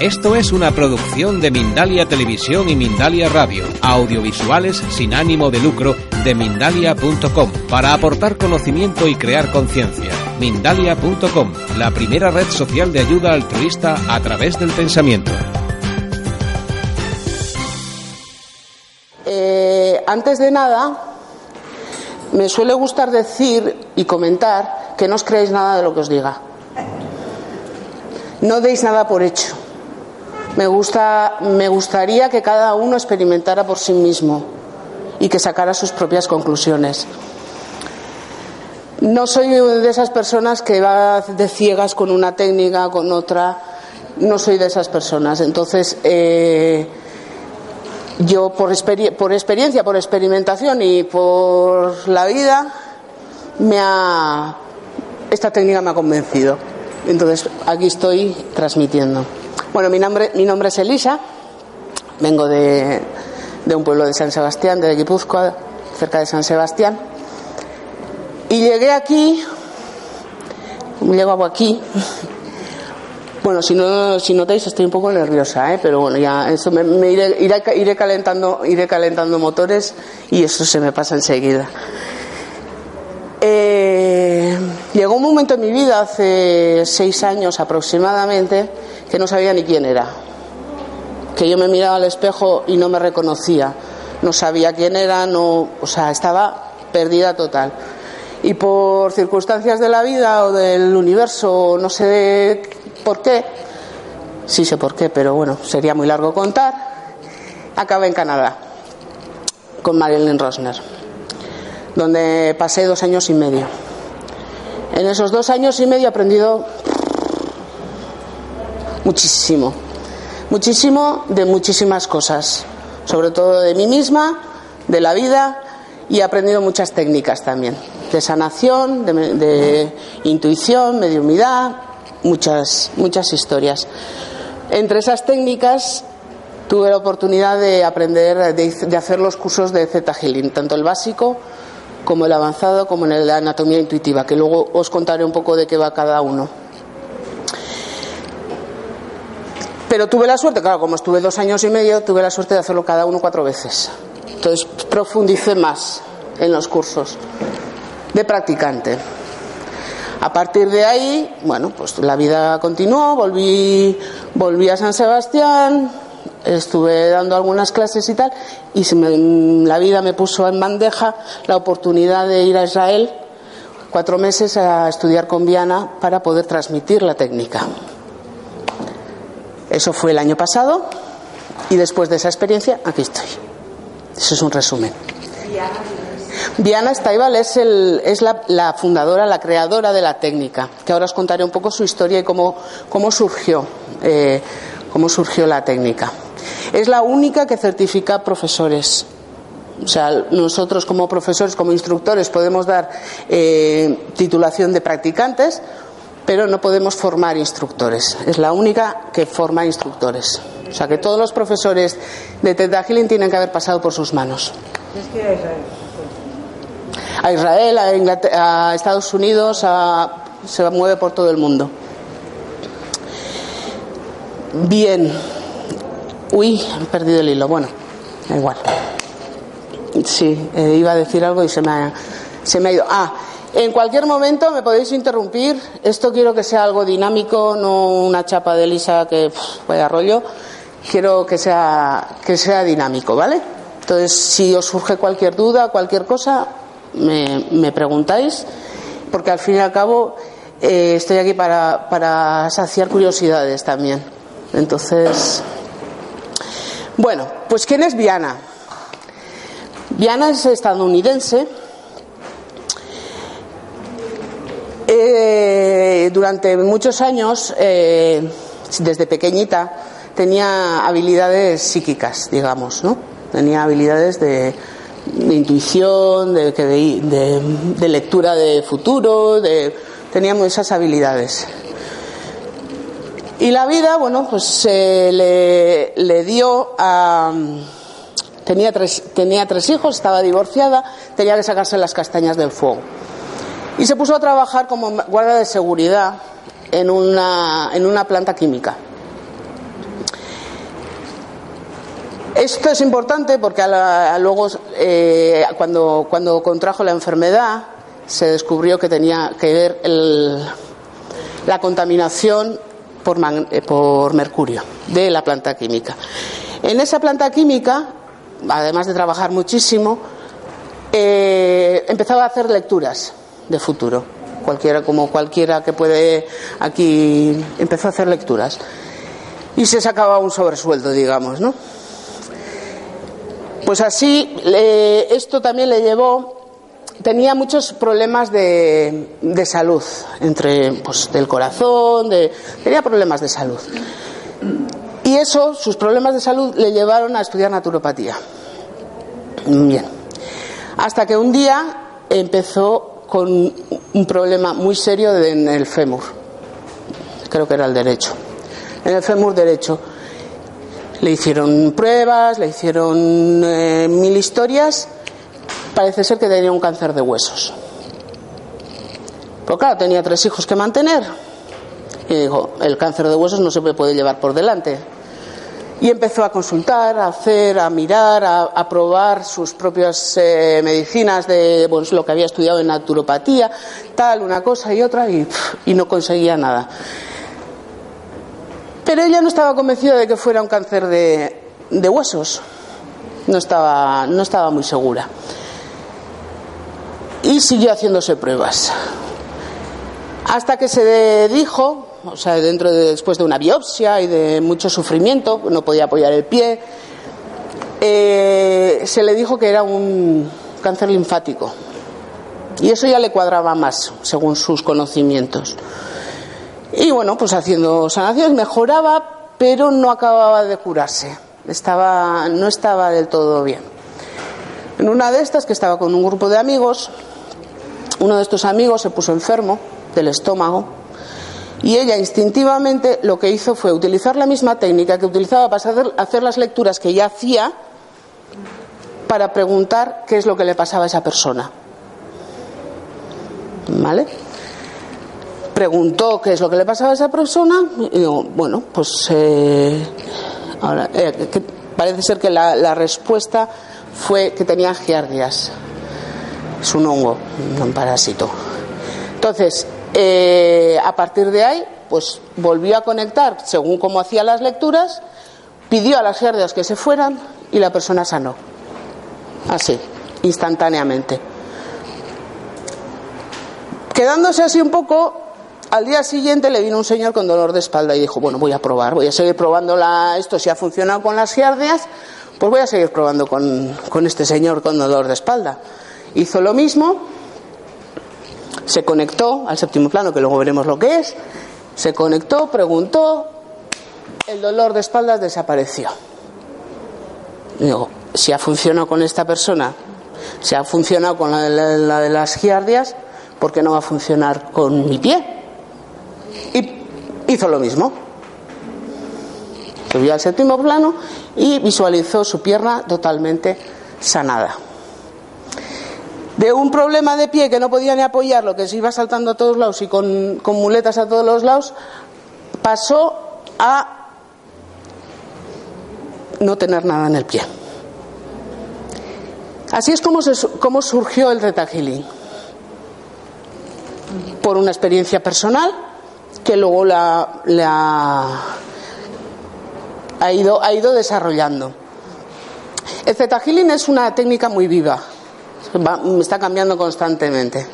Esto es una producción de Mindalia Televisión y Mindalia Radio, audiovisuales sin ánimo de lucro de mindalia.com, para aportar conocimiento y crear conciencia. Mindalia.com, la primera red social de ayuda altruista a través del pensamiento. Eh, antes de nada, me suele gustar decir y comentar que no os creéis nada de lo que os diga. No deis nada por hecho. Me, gusta, me gustaría que cada uno experimentara por sí mismo y que sacara sus propias conclusiones. No soy de esas personas que va de ciegas con una técnica, con otra. No soy de esas personas. Entonces, eh, yo por, por, experiencia, por experimentación y por la vida, me ha, esta técnica me ha convencido. Entonces, aquí estoy transmitiendo. Bueno, mi nombre, mi nombre es Elisa, vengo de, de un pueblo de San Sebastián, de Guipúzcoa, cerca de San Sebastián. Y llegué aquí, llego aquí. Bueno, si no si notáis estoy un poco nerviosa, ¿eh? pero bueno, ya eso me, iré, iré, calentando, iré calentando motores y eso se me pasa enseguida. Eh, llegó un momento en mi vida, hace seis años aproximadamente, que no sabía ni quién era. Que yo me miraba al espejo y no me reconocía. No sabía quién era, no, o sea, estaba perdida total. Y por circunstancias de la vida o del universo, no sé por qué, sí sé por qué, pero bueno, sería muy largo contar, acabé en Canadá con Marilyn Rosner, donde pasé dos años y medio. En esos dos años y medio he aprendido muchísimo, muchísimo de muchísimas cosas, sobre todo de mí misma, de la vida y he aprendido muchas técnicas también, de sanación, de, intuición, mediumidad, muchas, muchas historias. Entre esas técnicas tuve la oportunidad de aprender, de, de hacer los cursos de Zeta Healing, tanto el básico como el avanzado, como en la anatomía intuitiva, que luego os contaré un poco de qué va cada uno. Pero tuve la suerte, claro, como estuve dos años y medio, tuve la suerte de hacerlo cada uno cuatro veces. Entonces profundicé más en los cursos de practicante. A partir de ahí, bueno, pues la vida continuó, volví, volví a San Sebastián, estuve dando algunas clases y tal, y la vida me puso en bandeja la oportunidad de ir a Israel cuatro meses a estudiar con Viana para poder transmitir la técnica. Eso fue el año pasado y después de esa experiencia, aquí estoy. Eso es un resumen. Diana el, es la, fundadora, la creadora de la técnica, que ahora os contaré un poco su historia y cómo, cómo, surgió, eh, cómo surgió la técnica. Es la única que certifica profesores. O sea, nosotros como profesores, como instructores, podemos dar eh, titulación de practicantes, pero no podemos formar instructores. Es la única que forma instructores. O sea que todos los profesores de Teta Healing tienen que haber pasado por sus manos. A Israel, a, a Estados Unidos, se mueve por todo el mundo. Bien. Uy, he perdido el hilo. Bueno, da igual. Sí, eh, iba a decir algo y se me ha, se me ha ido. Ah, en cualquier momento me podéis interrumpir. Esto quiero que sea algo dinámico, no una chapa de lisa que vaya rollo. Quiero que sea, que sea dinámico, ¿vale? Entonces, si os surge cualquier duda, cualquier cosa, me, preguntáis, porque al fin y al cabo eh, estoy aquí para, para saciar curiosidades también. Entonces, bueno, pues ¿quién es Viana? Viana es estadounidense Eh, durante muchos años, eh, desde pequeñita, tenía habilidades psíquicas, digamos, ¿no? Tenía habilidades de, intuición, de, de, lectura de futuro, de, teníamos esas habilidades. Y la vida, bueno, pues se le, le, dio a. Tenía tres, tenía tres hijos, estaba divorciada, tenía que sacarse las castañas del fuego. Y se puso a trabajar como guardia de seguridad en una, en una planta química. Esto es importante porque luego, eh, cuando, cuando contrajo la enfermedad, se descubrió que tenía que ver la contaminación por, eh, mercurio de la planta química. En esa planta química, además de trabajar muchísimo, eh, empezaba a hacer lecturas de futuro. Cualquiera, como cualquiera que puede aquí, empezó a hacer lecturas. Y se sacaba un sobresueldo, digamos, ¿no? Pues así, esto también le llevó tenía muchos problemas de, de salud, entre pues, del corazón, de, tenía problemas de salud. Y eso, sus problemas de salud, le llevaron a estudiar naturopatía. Bien. Hasta que un día empezó con un problema muy serio en el fémur. Creo que era el derecho. En el fémur derecho. Le hicieron pruebas, le hicieron eh, mil historias parece ser que tenía un cáncer de huesos. Pero claro, tenía tres hijos que mantener. Y dijo, el cáncer de huesos no se puede llevar por delante. Y empezó a consultar, a hacer, a mirar, a, probar sus propias eh, medicinas de lo que había estudiado en naturopatía, tal, una cosa y otra, y, no conseguía nada. Pero ella no estaba convencida de que fuera un cáncer de, de huesos. No estaba, no estaba muy segura y siguió haciéndose pruebas. Hasta que se dijo, o sea, dentro de, después de una biopsia y de mucho sufrimiento, no podía apoyar el pie, eh, se le dijo que era un cáncer linfático. Y eso ya le cuadraba más, según sus conocimientos. Y bueno, pues haciendo sanaciones mejoraba, pero no acababa de curarse. Estaba, no estaba del todo bien. En una de estas, que estaba con un grupo de amigos, uno de estos amigos se puso enfermo del estómago y ella instintivamente lo que hizo fue utilizar la misma técnica que utilizaba para hacer, las lecturas que ya hacía para preguntar qué es lo que le pasaba a esa persona. ¿Vale? Preguntó qué es lo que le pasaba a esa persona y digo, bueno, pues eh, eh, parece ser que la, la respuesta fue que tenía giardias es un hongo, un parásito. Entonces, eh, a partir de ahí, pues volvió a conectar según cómo hacía las lecturas, pidió a las giardias que se fueran y la persona sanó. Así, instantáneamente. Quedándose así un poco, al día siguiente le vino un señor con dolor de espalda y dijo, bueno, voy a probar, voy a seguir probando esto, si ha funcionado con las giardias, pues voy a seguir probando con este señor con dolor de espalda. Hizo lo mismo, se conectó al séptimo plano, que luego veremos lo que es, se conectó, preguntó, el dolor de espaldas desapareció. Digo, si ha funcionado con esta persona, si ha funcionado con la de, las giardias, ¿por qué no va a funcionar con mi pie? Y hizo lo mismo. Subió al séptimo plano y visualizó su pierna totalmente sanada de un problema de pie que no podía ni apoyarlo, que se iba saltando a todos lados y con, muletas a todos los lados, pasó a no tener nada en el pie. Así es como, como surgió el Theta Por una experiencia personal que luego la, ha, ido, ha ido desarrollando. El Theta es una técnica muy viva está cambiando constantemente.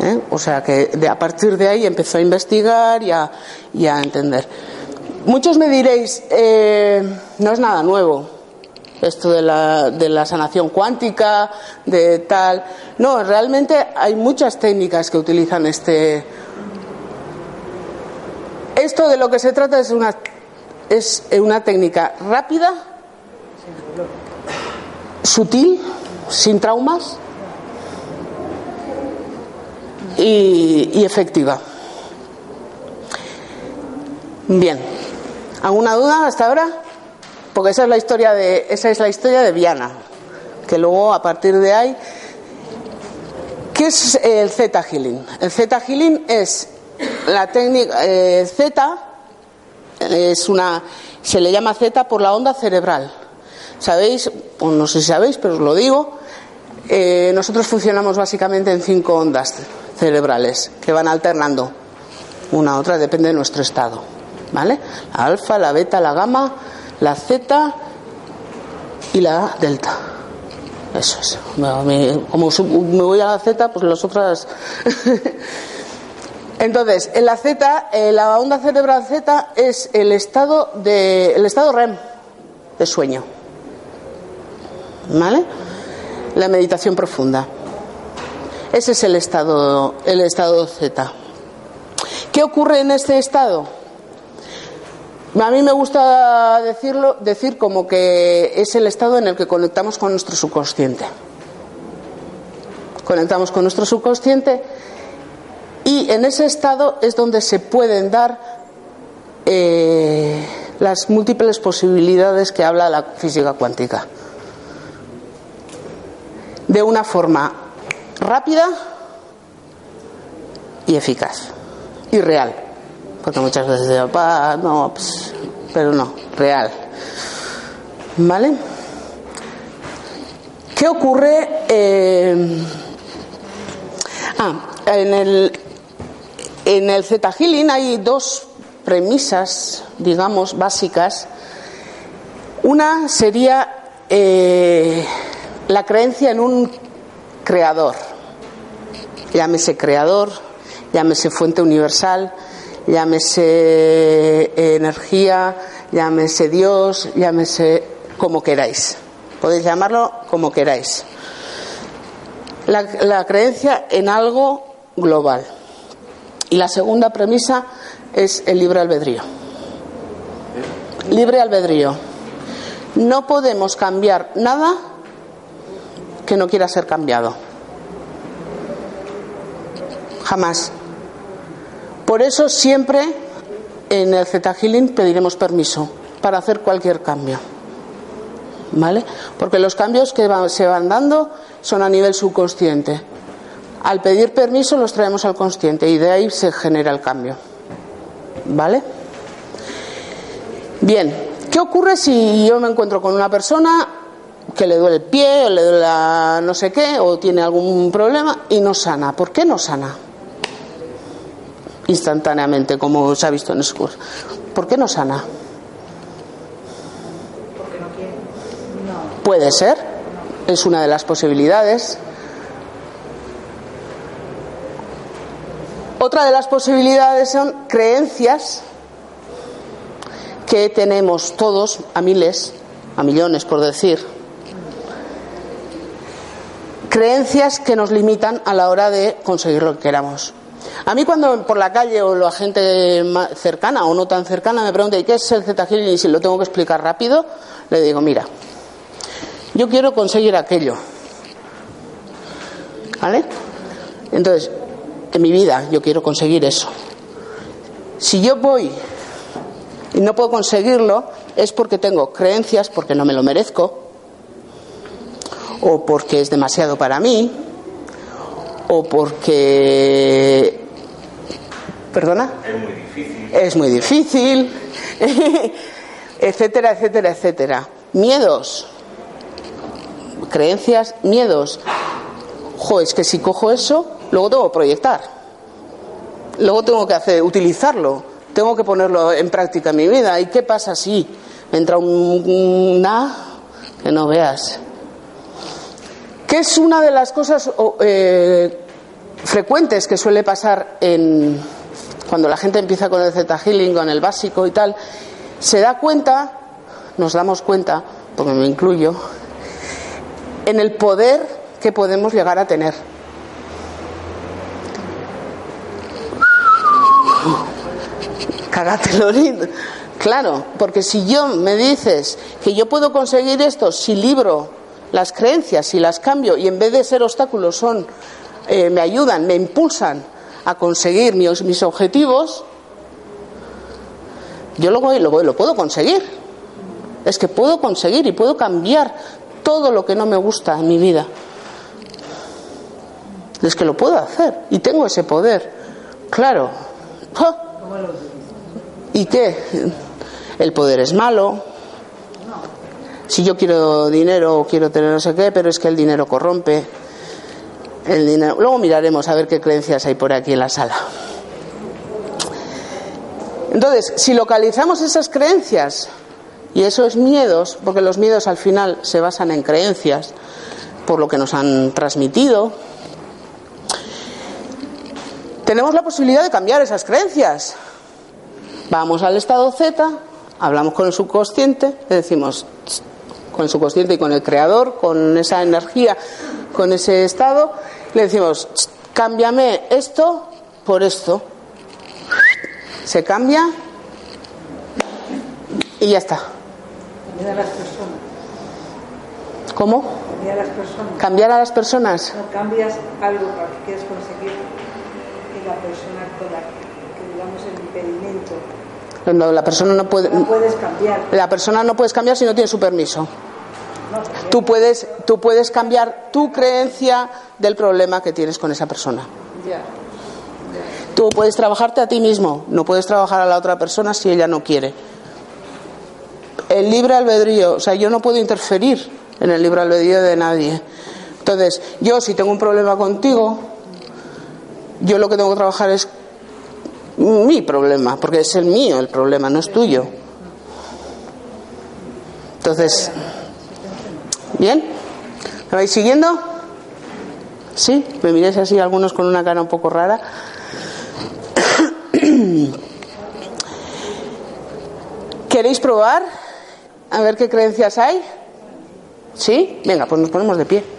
¿eh? O sea que a partir de ahí empezó a investigar y a, entender. Muchos me diréis, eh, no es nada nuevo esto de la, de la sanación cuántica, de tal. No, realmente hay muchas técnicas que utilizan este. Esto de lo que se trata es una, es una técnica rápida, sutil sin traumas y, efectiva. Bien, ¿alguna duda hasta ahora? Porque esa es la historia de esa es la historia de Viana, que luego a partir de ahí ¿Qué es el Z healing? El Z healing es la técnica eh, Z es una se le llama Z por la onda cerebral Sabéis, o no sé si sabéis, pero os lo digo, eh, nosotros funcionamos básicamente en cinco ondas cerebrales que van alternando una a otra, depende de nuestro estado. ¿Vale? La alfa, la beta, la gamma, la zeta y la delta. Eso es. Como me voy a la Z, pues las otras. Entonces, en la Z, eh, la onda cerebral Z es el estado de, el estado REM de sueño. ¿Vale? La meditación profunda. Ese es el estado, el estado Z. ¿Qué ocurre en este estado? A mí me gusta decirlo, decir como que es el estado en el que conectamos con nuestro subconsciente. Conectamos con nuestro subconsciente y en ese estado es donde se pueden dar eh, las múltiples posibilidades que habla la física cuántica. De una forma rápida y eficaz y real. Porque muchas veces digo, no, pues, pero no, real. ¿Vale? ¿Qué ocurre? Eh, ah, en el, en el Zeta Healing hay dos premisas, digamos, básicas. Una sería eh, la creencia en un creador, llámese creador, llámese fuente universal, llámese eh, energía, llámese Dios, llámese como queráis. Podéis llamarlo como queráis. La, creencia en algo global. Y la segunda premisa es el libre albedrío. Libre albedrío. No podemos cambiar nada que no quiera ser cambiado. Jamás. Por eso siempre en el Zeta Healing pediremos permiso para hacer cualquier cambio. ¿Vale? Porque los cambios que se van dando son a nivel subconsciente. Al pedir permiso los traemos al consciente y de ahí se genera el cambio. ¿Vale? Bien, ¿qué ocurre si yo me encuentro con una persona que le duele el pie, o le duele la no sé qué, o tiene algún problema y no sana? ¿Por qué no sana? instantáneamente, como se ha visto en ese curso. ¿Por qué no sana? Porque no quiere. Puede ser, es una de las posibilidades. Otra de las posibilidades son creencias que tenemos todos, a miles, a millones por decir. Creencias que nos limitan a la hora de conseguir lo que queramos. A mí cuando por la calle o la gente cercana o no tan cercana me pregunta ¿y qué es el Zeta Healing? y si lo tengo que explicar rápido, le digo, mira, yo quiero conseguir aquello. ¿Vale? Entonces, en mi vida yo quiero conseguir eso. Si yo voy y no puedo conseguirlo, es porque tengo creencias, porque no me lo merezco, o porque es demasiado para mí, o porque ¿Perdona? Es muy difícil. Es muy difícil, etcétera, etcétera, etcétera. Miedos, creencias, miedos. Jo, es que si cojo eso, luego tengo que proyectar. Luego tengo que hacer, utilizarlo. Tengo que ponerlo en práctica en mi vida. ¿Y qué pasa si entra un, na que no veas? ¿Qué es una de las cosas eh, frecuentes que suele pasar en, cuando la gente empieza con el Zeta Healing, con el básico y tal, se da cuenta, nos damos cuenta, porque me incluyo, en el poder que podemos llegar a tener. lindo. Claro, porque si yo me dices que yo puedo conseguir esto si libro las creencias, si las cambio y en vez de ser obstáculos son, eh, me ayudan, me impulsan a conseguir mis, mis objetivos, yo lo, lo, lo puedo conseguir. Es que puedo conseguir y puedo cambiar todo lo que no me gusta en mi vida. Es que lo puedo hacer y tengo ese poder. Claro. ¿Y qué? El poder es malo. Si yo quiero dinero o quiero tener no sé qué, pero es que el dinero corrompe. Luego miraremos a ver qué creencias hay por aquí en la sala. Entonces, si localizamos esas creencias, y esos miedos, porque los miedos al final se basan en creencias, por lo que nos han transmitido, tenemos la posibilidad de cambiar esas creencias. Vamos al estado Z, hablamos con el subconsciente, le decimos con el subconsciente y con el creador, con esa energía, con ese estado, le decimos, cámbiame esto por esto. Se cambia y ya está. Cambiar a las personas. ¿Cómo? Cambiar a las personas. ¿Cambiar a las personas? No cambias algo para que quieres conseguir que la persona pueda, que digamos el impedimento. No, la persona no puede. No puedes cambiar. La persona no puedes cambiar si no tiene su permiso. No, Tú puedes, tú puedes cambiar tu creencia del problema que tienes con esa persona. ya. Tú puedes trabajarte a ti mismo, no puedes trabajar a la otra persona si ella no quiere. El libre albedrío, o sea, yo no puedo interferir en el libre albedrío de nadie. Entonces, yo si tengo un problema contigo, yo lo que tengo que trabajar es mi problema, porque es el mío el problema, no es tuyo. Entonces, ¿bien? ¿Me vais siguiendo? ¿Sí? Me miráis así algunos con una cara un poco rara. ¿Queréis probar? A ver qué creencias hay. ¿Sí? Venga, pues nos ponemos de pie.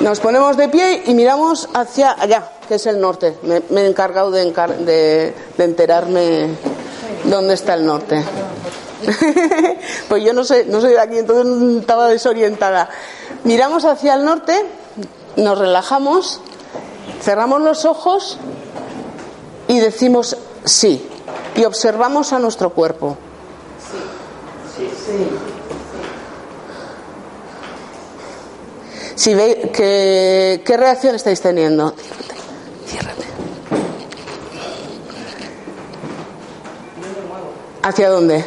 Nos ponemos de pie y miramos hacia allá, que es el norte. Me, he encargado de, encar- de- de enterarme dónde está el norte. pues yo no sé, no soy de aquí, entonces estaba desorientada. Miramos hacia el norte, nos relajamos, cerramos los ojos y decimos sí. Y observamos a nuestro cuerpo. Si ve, ¿qué, ¿Qué reacción estáis teniendo? Ciérrate. ¿Hacia dónde?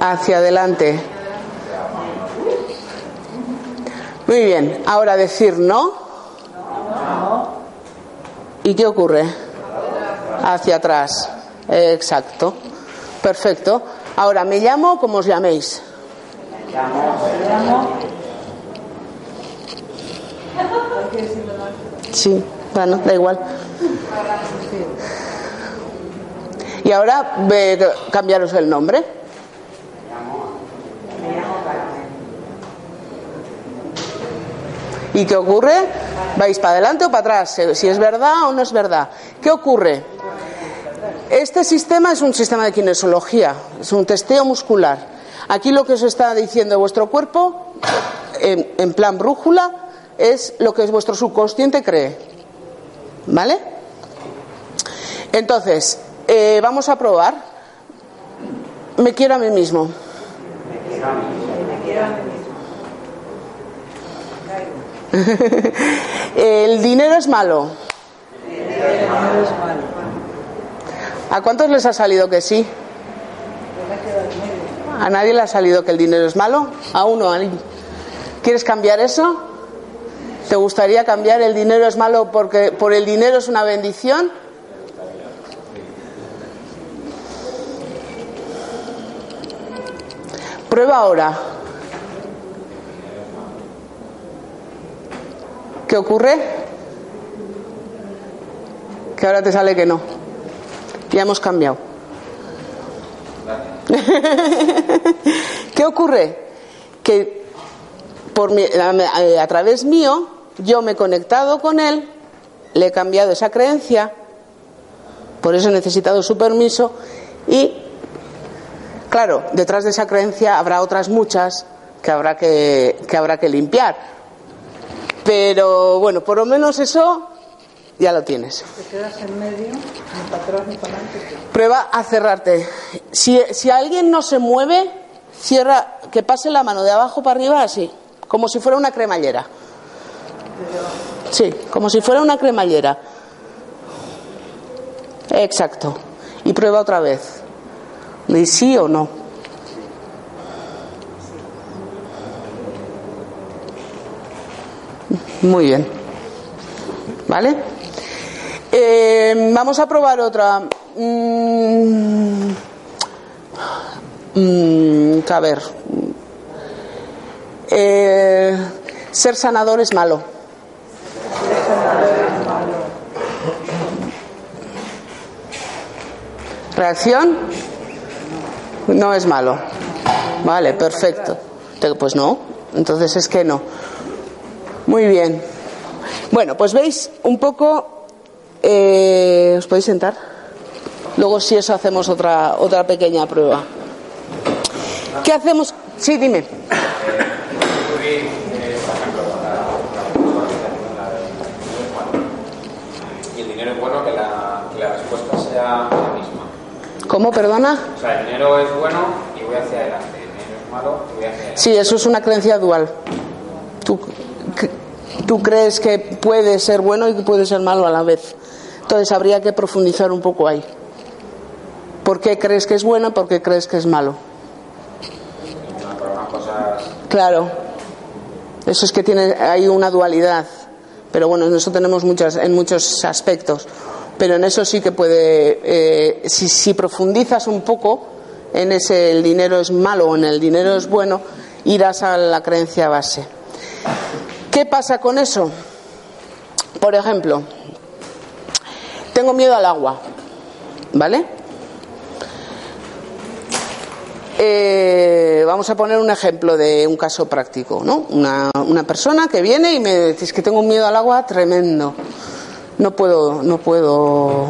Hacia adelante. Muy bien. Ahora decir no. ¿Y qué ocurre? Hacia atrás. Exacto. Perfecto. Ahora me llamo como os llaméis. Sí, bueno, da igual. Y ahora ve, cambiaros el nombre. ¿Y qué ocurre? ¿Vais para adelante o para atrás? Eh, Si es verdad o no es verdad. ¿Qué ocurre? Este sistema es un sistema de kinesiología, es un testeo muscular. Aquí lo que os está diciendo vuestro cuerpo, en, en plan brújula, es lo que vuestro subconsciente cree. ¿Vale? Entonces, eh, vamos a probar. Me quiero a mí mismo. El dinero es malo. ¿A cuántos les ha salido que sí? ¿A nadie le ha salido que el dinero es malo? ¿A uno? ¿A? ¿Quieres cambiar eso? ¿Te gustaría cambiar el dinero es malo porque por el dinero es una bendición? Prueba ahora. ¿Qué ocurre? Que ahora te sale que no. Ya hemos cambiado. ¿Qué ocurre? Que por mi- a, a través mío yo me he conectado con él, le he cambiado esa creencia, por eso he necesitado su permiso y, claro, detrás de esa creencia habrá otras muchas que habrá que, que habrá que limpiar. Pero bueno, por lo menos eso ya lo tienes. Te quedas en medio, ni para atrás ni para adelante. Prueba a cerrarte. Si, si alguien no se mueve, cierra, que pase la mano de abajo para arriba así, como si fuera una cremallera. Sí, como si fuera una cremallera. Exacto. Y prueba otra vez. ¿Y sí o no? Muy bien. ¿Vale? Eh, vamos a probar otra. Mm, mm, a ver. Eh, ser sanador es malo. ¿Reacción? No es malo. Vale, perfecto. Pues no. Entonces es que no. Muy bien. Bueno, pues veis un poco. Eh, ¿Os podéis sentar? Luego, si eso, hacemos otra, otra pequeña prueba. ¿Qué hacemos? Sí, dime. Y el dinero es bueno que la, que la respuesta sea la misma. ¿Cómo, perdona? O sea, el dinero es bueno y voy hacia adelante. El dinero es malo y voy hacia adelante. Sí, eso es una creencia dual. Tú, tú crees que puede ser bueno y que puede ser malo a la vez. Entonces habría que profundizar un poco ahí. ¿Por qué crees que es bueno por qué crees que es malo? Claro. Eso es que tiene hay una dualidad. Pero bueno, en eso tenemos muchas, en muchos aspectos. Pero en eso sí que puede, eh, si, si profundizas un poco en ese el dinero es malo o en el dinero es bueno, irás a la creencia base. ¿Qué pasa con eso? Por ejemplo, tengo miedo al agua, ¿vale? Eh, vamos a poner un ejemplo de un caso práctico, ¿no? Una, una persona que viene y me dice que tengo un miedo al agua tremendo. No puedo, no puedo,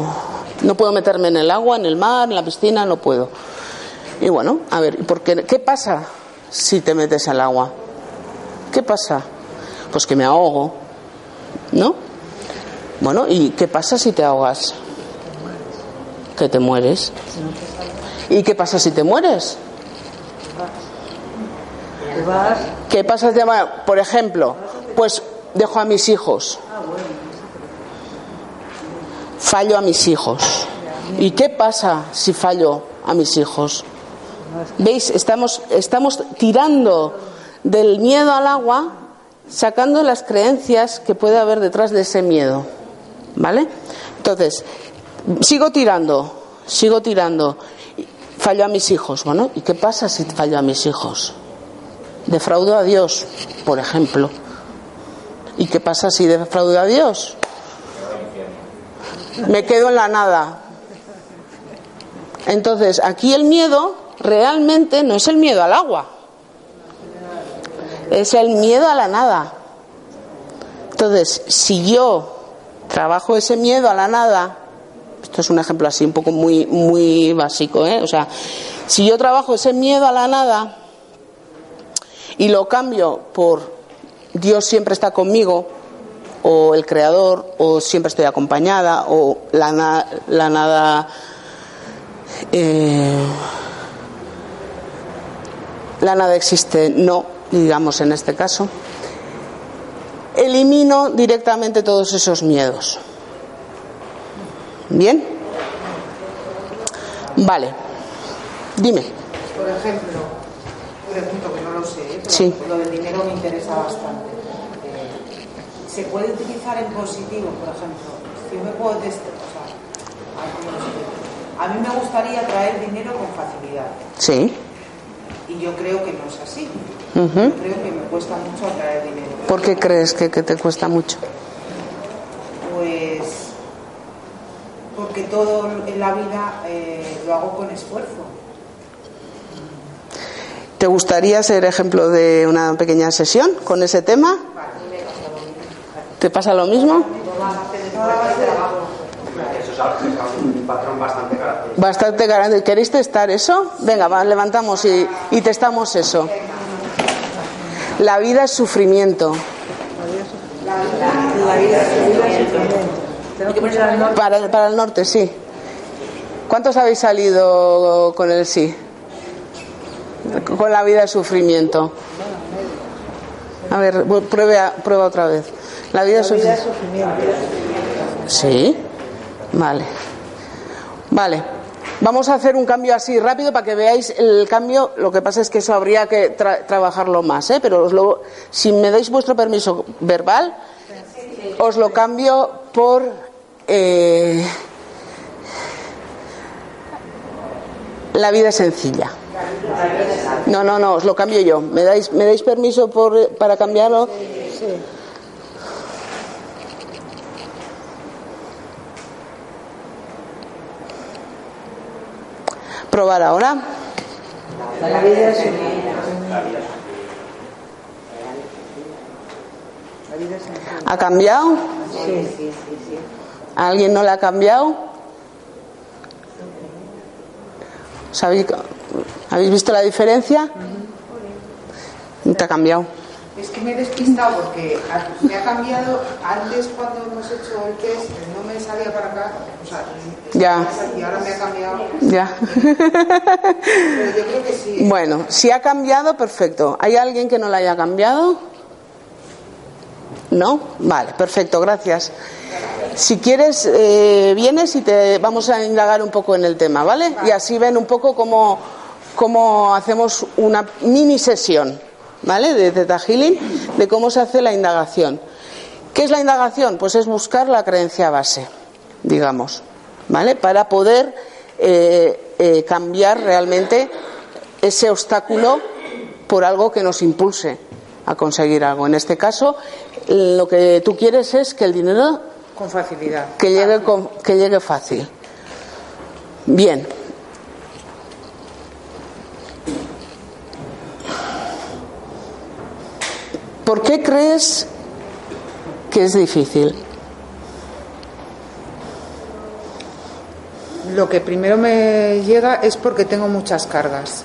no puedo meterme en el agua, en el mar, en la piscina, no puedo. Y bueno, a ver, ¿por qué, ¿qué pasa si te metes al agua? ¿Qué pasa? Pues que me ahogo, ¿no? Bueno, ¿y qué pasa si te ahogas? Que te mueres. ¿Y qué pasa si te mueres? ¿Qué pasa si te Por ejemplo, pues dejo a mis hijos. Fallo a mis hijos. ¿Y qué pasa si fallo a mis hijos? ¿Veis? Estamos, estamos tirando del miedo al agua, sacando las creencias que puede haber detrás de ese miedo. ¿Vale? Entonces, sigo tirando, sigo tirando. Fallo a mis hijos. Bueno, ¿y qué pasa si fallo a mis hijos? Defraudo a Dios, por ejemplo. ¿Y qué pasa si defraudo a Dios? Me quedo en la nada. Entonces, aquí el miedo realmente no es el miedo al agua, es el miedo a la nada. Entonces, si yo trabajo ese miedo a la nada, esto es un ejemplo así un poco muy muy básico, ¿eh? O sea, si yo trabajo ese miedo a la nada y lo cambio por Dios siempre está conmigo, o el creador, o siempre estoy acompañada, o la, la nada. eh, la nada existe, no, digamos en este caso. Elimino directamente todos esos miedos. ¿Bien? Vale. Dime. Por ejemplo, pregunto que no lo sé, ¿eh? pero Sí. lo del dinero me interesa bastante. Eh, ¿Se puede utilizar en positivo, por ejemplo? Si yo me puedo o sea, explico. a mí me gustaría traer dinero con facilidad Sí. y yo creo que no es así. Yo creo que me cuesta mucho atraer dinero. ¿Por qué crees que, que te cuesta mucho? Pues porque todo en la vida eh, lo hago con esfuerzo. ¿Te gustaría ser ejemplo de una pequeña sesión con ese tema? ¿Te pasa lo mismo? Eso es algo- es un patrón bastante grande. ¿Queréis testar eso? Venga, va, levantamos y, y testamos eso. La vida es sufrimiento. La vida es sufrimiento. Para, para el norte, sí. ¿Cuántos habéis salido con el sí? Con la vida es sufrimiento. A ver, vu- pruebe a- prueba otra vez. La vida es sufrimiento. Sí. Vale. Vale. Vamos a hacer un cambio así rápido para que veáis el cambio. Lo que pasa es que eso habría que tra- trabajarlo más, ¿eh? pero os lo- si me dais vuestro permiso verbal, os lo cambio por. eh, la vida sencilla. No, no, no, os lo cambio yo. ¿Me dais, me dais permiso por, para cambiarlo? Probar ahora. La vida es La. ¿Ha cambiado? Sí. ¿A alguien no le ha cambiado? ¿Sabéis- ¿Habéis visto la diferencia? No te ha cambiado. Es que me he despistado porque me ha cambiado. Antes, cuando hemos hecho el test, no me salía para acá. O sea, Ya. Y ahora me ha cambiado. Ya. Pero yo creo que sí. Bueno, si ha cambiado, perfecto. ¿Hay alguien que no la haya cambiado? ¿No? Vale, perfecto, gracias. Si quieres, eh, vienes y te vamos a indagar un poco en el tema, ¿vale? Y así ven un poco cómo, cómo hacemos una mini sesión, ¿vale? De Theta Healing, de cómo se hace la indagación. ¿Qué es la indagación? Pues es buscar la creencia base, digamos, ¿vale? Para poder eh, eh, cambiar realmente ese obstáculo por algo que nos impulse a conseguir algo. En este caso, lo que tú quieres es que el dinero Con facilidad. que llegue, con- que llegue fácil. Bien. ¿Por qué crees que es difícil? Lo que primero me llega es porque tengo muchas cargas.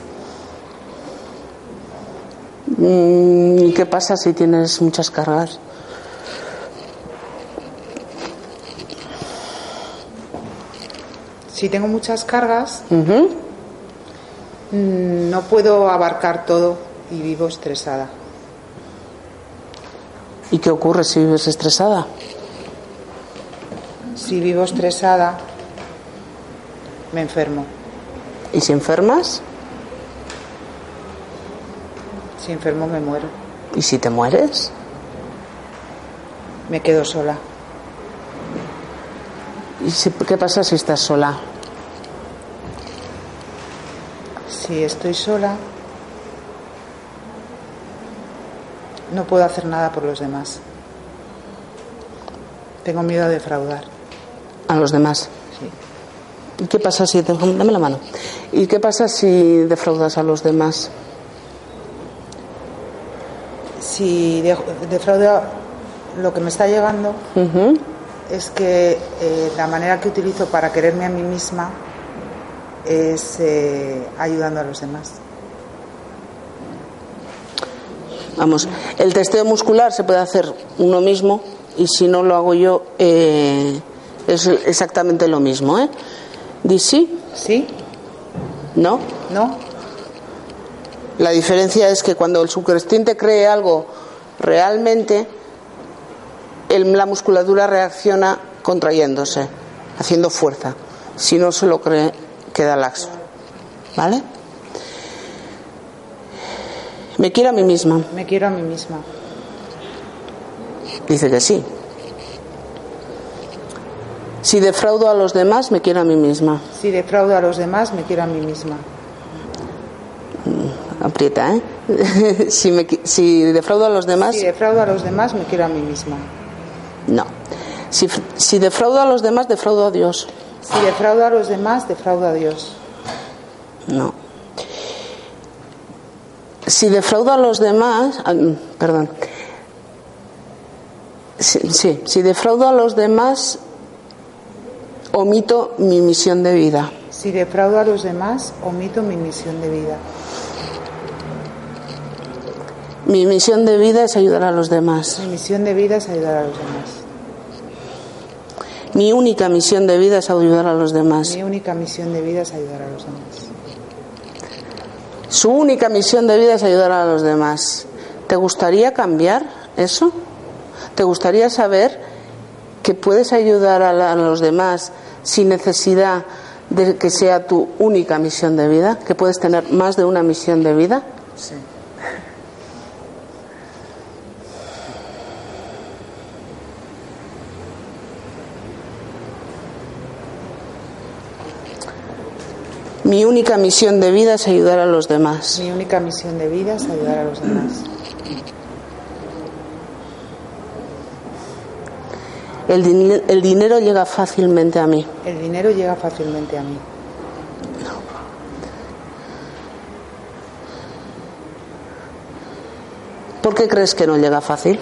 Mm, ¿Y qué pasa si tienes muchas cargas? Si tengo muchas cargas, mm, no puedo abarcar todo y vivo estresada. ¿Y qué ocurre si vives estresada? Si vivo estresada, me enfermo. ¿Y si enfermas? Si enfermo, me muero. ¿Y si te mueres? Me quedo sola. ¿Y si- qué pasa si estás sola? Si estoy sola, no puedo hacer nada por los demás. Tengo miedo a defraudar. A los demás. Sí. ¿Y qué pasa si te... Dame la mano. ¿Y qué pasa si defraudas a los demás? Si de- defraudo lo que me está llegando es que eh, la manera que utilizo para quererme a mí misma es eh, ayudando a los demás. Vamos, el testeo muscular se puede hacer uno mismo y si no lo hago yo eh, es exactamente lo mismo. ¿eh? Di sí, ¿Sí? no. ¿No? La diferencia es que cuando el subconsciente cree algo realmente, el- la musculatura reacciona contrayéndose, haciendo fuerza. Si no se lo cree, queda laxo. ¿Vale? Me quiero a mí misma. Me quiero a mí misma. Dice que sí. Si defraudo a los demás, me quiero a mí misma. Si defraudo a los demás, me quiero a mí misma. Aprieta, ¿eh? si, me si defraudo a los demás, Si defraudo a los demás, me quiero a mí misma. no. Si, si defraudo a los demás, defraudo a Dios. Si defraudo a los demás, defraudo a Dios. No. Si defraudo a los demás, ah, mm, perdón. Sí, sí, si defraudo a los demás, omito mi misión de vida. Si defraudo a los demás, omito mi misión de vida. Mi misión de vida es ayudar a los demás. Mi misión de vida es ayudar a los demás. Mi única misión de vida es ayudar a los demás. Mi única misión de vida es ayudar a los demás. Su única misión de vida es ayudar a los demás. ¿Te gustaría cambiar eso? ¿Te gustaría saber que puedes ayudar a, los demás sin necesidad de que sea tu única misión de vida? ¿Que puedes tener más de una misión de vida? Sí. Mi única misión de vida es ayudar a los demás. Mi única misión de vida es ayudar a los demás. El, din- el dinero llega fácilmente a mí. El dinero llega fácilmente a mí. ¿Por qué crees que no llega fácil?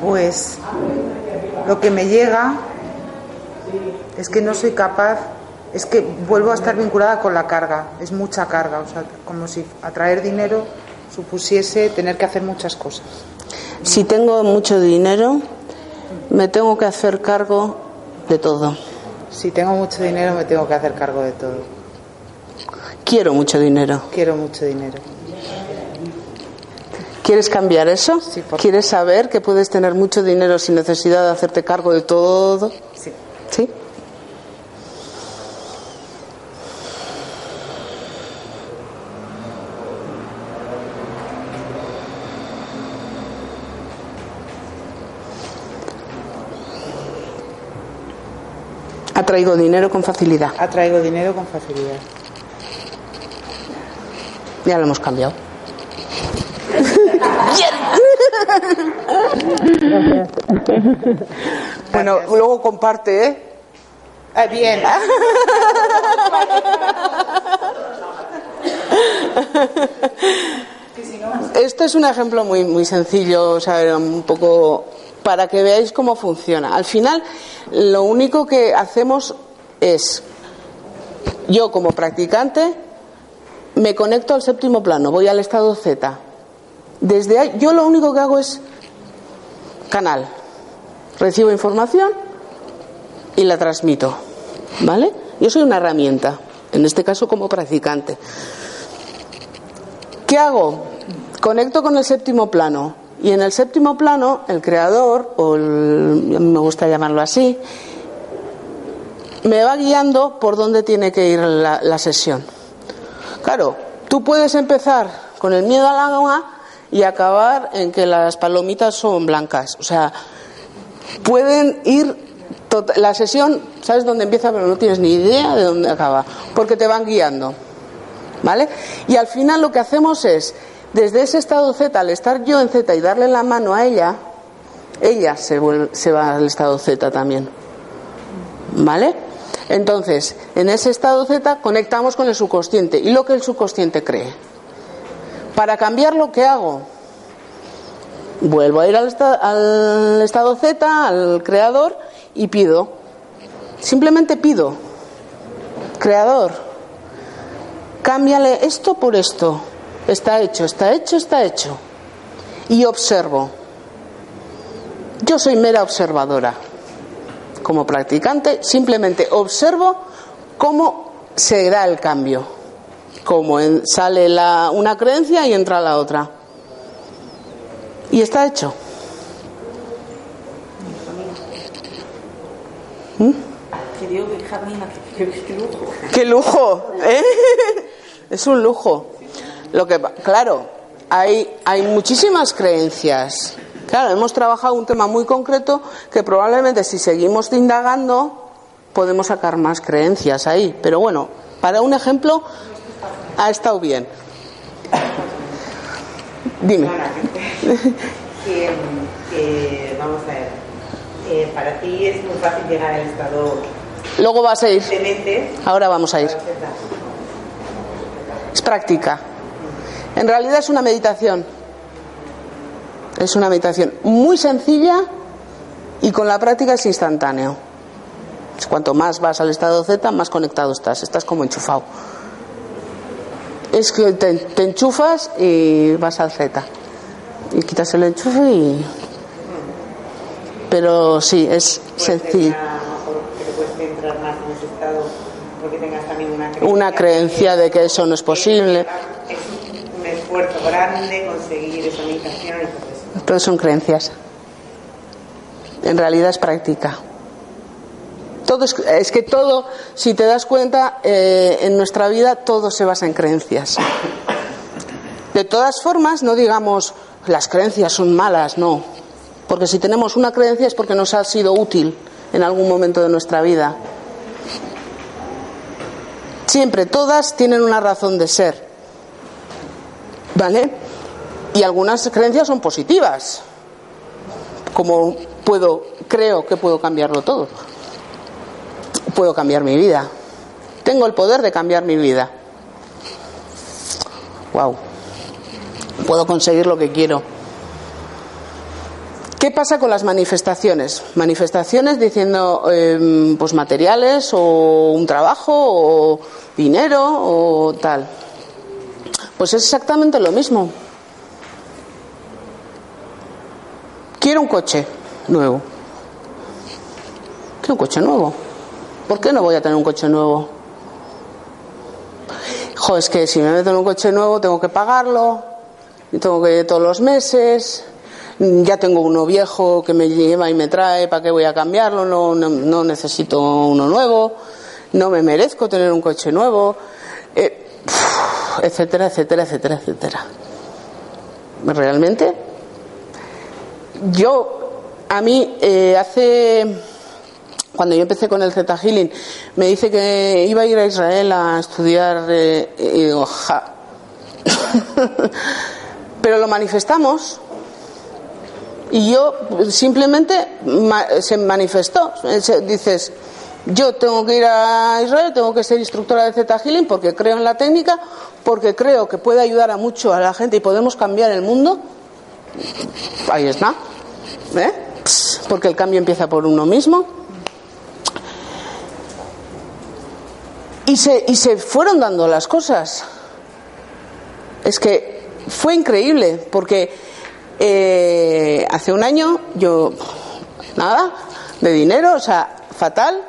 Pues lo que me llega es que no soy capaz, es que vuelvo a estar vinculada con la carga, es mucha carga, o sea, como si atraer dinero supusiese tener que hacer muchas cosas. Si tengo mucho dinero, me tengo que hacer cargo de todo. Si tengo mucho dinero me tengo que hacer cargo de todo. Quiero mucho dinero. Quiero mucho dinero. ¿Quieres cambiar eso? Sí, por ¿Quieres saber que puedes tener mucho dinero sin necesidad de hacerte cargo de todo? Sí. ¿Sí? Atraigo dinero con facilidad. Atraigo dinero con facilidad. Ya lo hemos cambiado. Bueno, luego comparte, ¿eh? Ah, bien. Esto es un ejemplo muy, muy sencillo, o sea, un poco para que veáis cómo funciona. Al final, lo único que hacemos es, yo como practicante, me conecto al séptimo plano, voy al estado Z. Desde ahí, yo lo único que hago es canal. Recibo información y la transmito. ¿Vale? Yo soy una herramienta, en este caso como practicante. ¿Qué hago? Conecto con el séptimo plano. Y en el séptimo plano, el creador, o el- me gusta llamarlo así, me va guiando por dónde tiene que ir la, la sesión. Claro, tú puedes empezar con el miedo al agua y acabar en que las palomitas son blancas. O sea, pueden ir. tot- La sesión, sabes dónde empieza, pero no tienes ni idea de dónde acaba, porque te van guiando. ¿Vale? Y al final lo que hacemos es, desde ese estado Z, al estar yo en Z y darle la mano a ella, ella se, vuelve- se va al estado Z también. ¿Vale? Entonces, en ese estado Z conectamos con el subconsciente y lo que el subconsciente cree. Para cambiar lo que hago, vuelvo a ir al, al estado Z, al creador, y pido. Simplemente pido. Creador, cámbiale esto por esto. Está hecho, está hecho, está hecho. Y observo. Yo soy mera observadora. Como practicante, simplemente observo cómo se da el cambio. Cómo en- sale la- una creencia y entra la otra. Y está hecho. Lujo. ¡Qué lujo! ¿eh? Es un lujo. Lo que, claro, hay, hay muchísimas creencias. Claro, hemos trabajado un tema muy concreto que probablemente si seguimos indagando podemos sacar más creencias ahí. Pero bueno, para un ejemplo ha estado bien. Dime. que, que, vamos a ver, eh, para ti es muy fácil llegar al estado Luego vas a ir. Ahora vamos a ir. Es práctica. En realidad es una meditación. Es una meditación muy sencilla y con la práctica es instantáneo. Cuanto más vas al estado Z, más conectado estás. Estás como enchufado. Es que te, te enchufas y vas al Z. Y quitas el enchufe y. Pero sí, es sencillo. una creencia. Una creencia de que eso no es posible. Es un esfuerzo grande conseguir esa meditación. Todo son creencias. En realidad es práctica. Todo es, que todo, si te das cuenta, eh, en nuestra vida todo se basa en creencias. De todas formas, no digamos las creencias son malas, no. Porque si tenemos una creencia es porque nos ha sido útil en algún momento de nuestra vida. Siempre, todas tienen una razón de ser. ¿Vale? Y algunas creencias son positivas. Como puedo, creo que puedo cambiarlo todo. Puedo cambiar mi vida. Tengo el poder de cambiar mi vida. Wow. Puedo conseguir lo que quiero. ¿Qué pasa con las manifestaciones? Manifestaciones diciendo eh, pues materiales o un trabajo o dinero o tal. Pues es exactamente lo mismo. Quiero un coche nuevo. Quiero un coche nuevo. ¿Por qué no voy a tener un coche nuevo? Jo, es que si me meto en un coche nuevo tengo que pagarlo, tengo que ir todos los meses, ya tengo uno viejo que me lleva y me trae, ¿para qué voy a cambiarlo? No necesito uno nuevo, no me merezco tener un coche nuevo, eh, etcétera, etcétera, etcétera, etcétera. Realmente, yo, a mí, eh, hace, cuando yo empecé con el Zeta Healing, me dice que iba a ir a Israel a estudiar, eh, y digo, pero lo manifestamos y yo simplemente se manifestó. Dices, yo tengo que ir a Israel, tengo que ser instructora de Zeta Healing porque creo en la técnica, porque creo que puede ayudar a mucho a la gente y podemos cambiar el mundo. Ahí está. ¿Eh? Porque el cambio empieza por uno mismo. Y se, y se fueron dando las cosas. Es que fue increíble, porque eh, hace un año yo, nada, de dinero, o sea, fatal,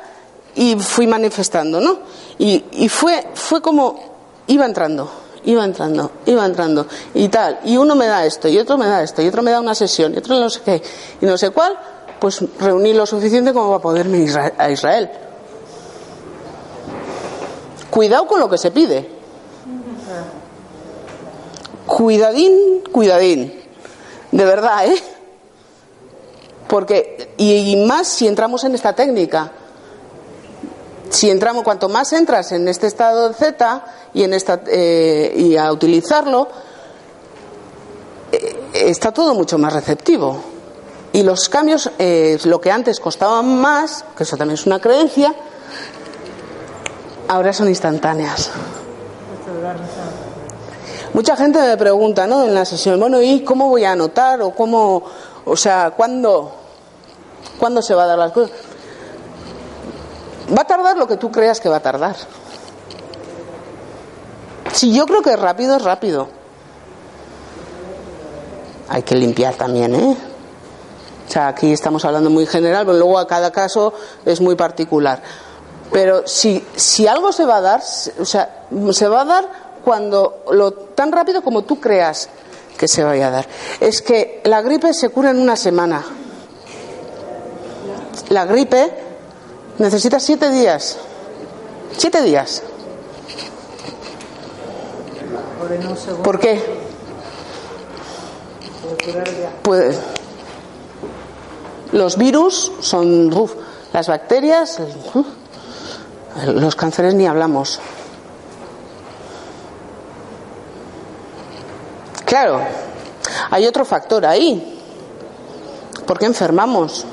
y fui manifestando, ¿no? Y, y fue, fue como, iba entrando, iba entrando, iba entrando, y tal, y uno me da esto, y otro me da esto, y otro me da una sesión, y otro no sé qué, y no sé cuál, pues reuní lo suficiente como para poderme ir a Israel. Cuidado con lo que se pide. Cuidadín, cuidadín. De verdad, ¿eh? Porque, y, más si entramos en esta técnica. Si entramos, cuanto más entras en este estado de Z y, en esta, eh, y a utilizarlo, eh, está todo mucho más receptivo. Y los cambios, eh, lo que antes costaban más, que eso también es una creencia, ahora son instantáneas. Mucha gente me pregunta, ¿no? En la sesión, bueno, ¿y cómo voy a anotar? O cómo, o sea, ¿cuándo, ¿cuándo se va a dar las cosas? Va a tardar lo que tú creas que va a tardar. Si yo creo que es rápido, es rápido. Hay que limpiar también, ¿eh? O sea, aquí estamos hablando muy general, pero luego a cada caso es muy particular. Pero si, si algo se va a dar, o sea, se va a dar cuando lo tan rápido como tú creas que se vaya a dar. Es que la gripe se cura en una semana. La gripe necesita siete días. Siete días. ¿Por qué? Pues los virus son uf, las bacterias, uf, los cánceres ni hablamos. Claro, hay otro factor ahí. ¿Por qué enfermamos?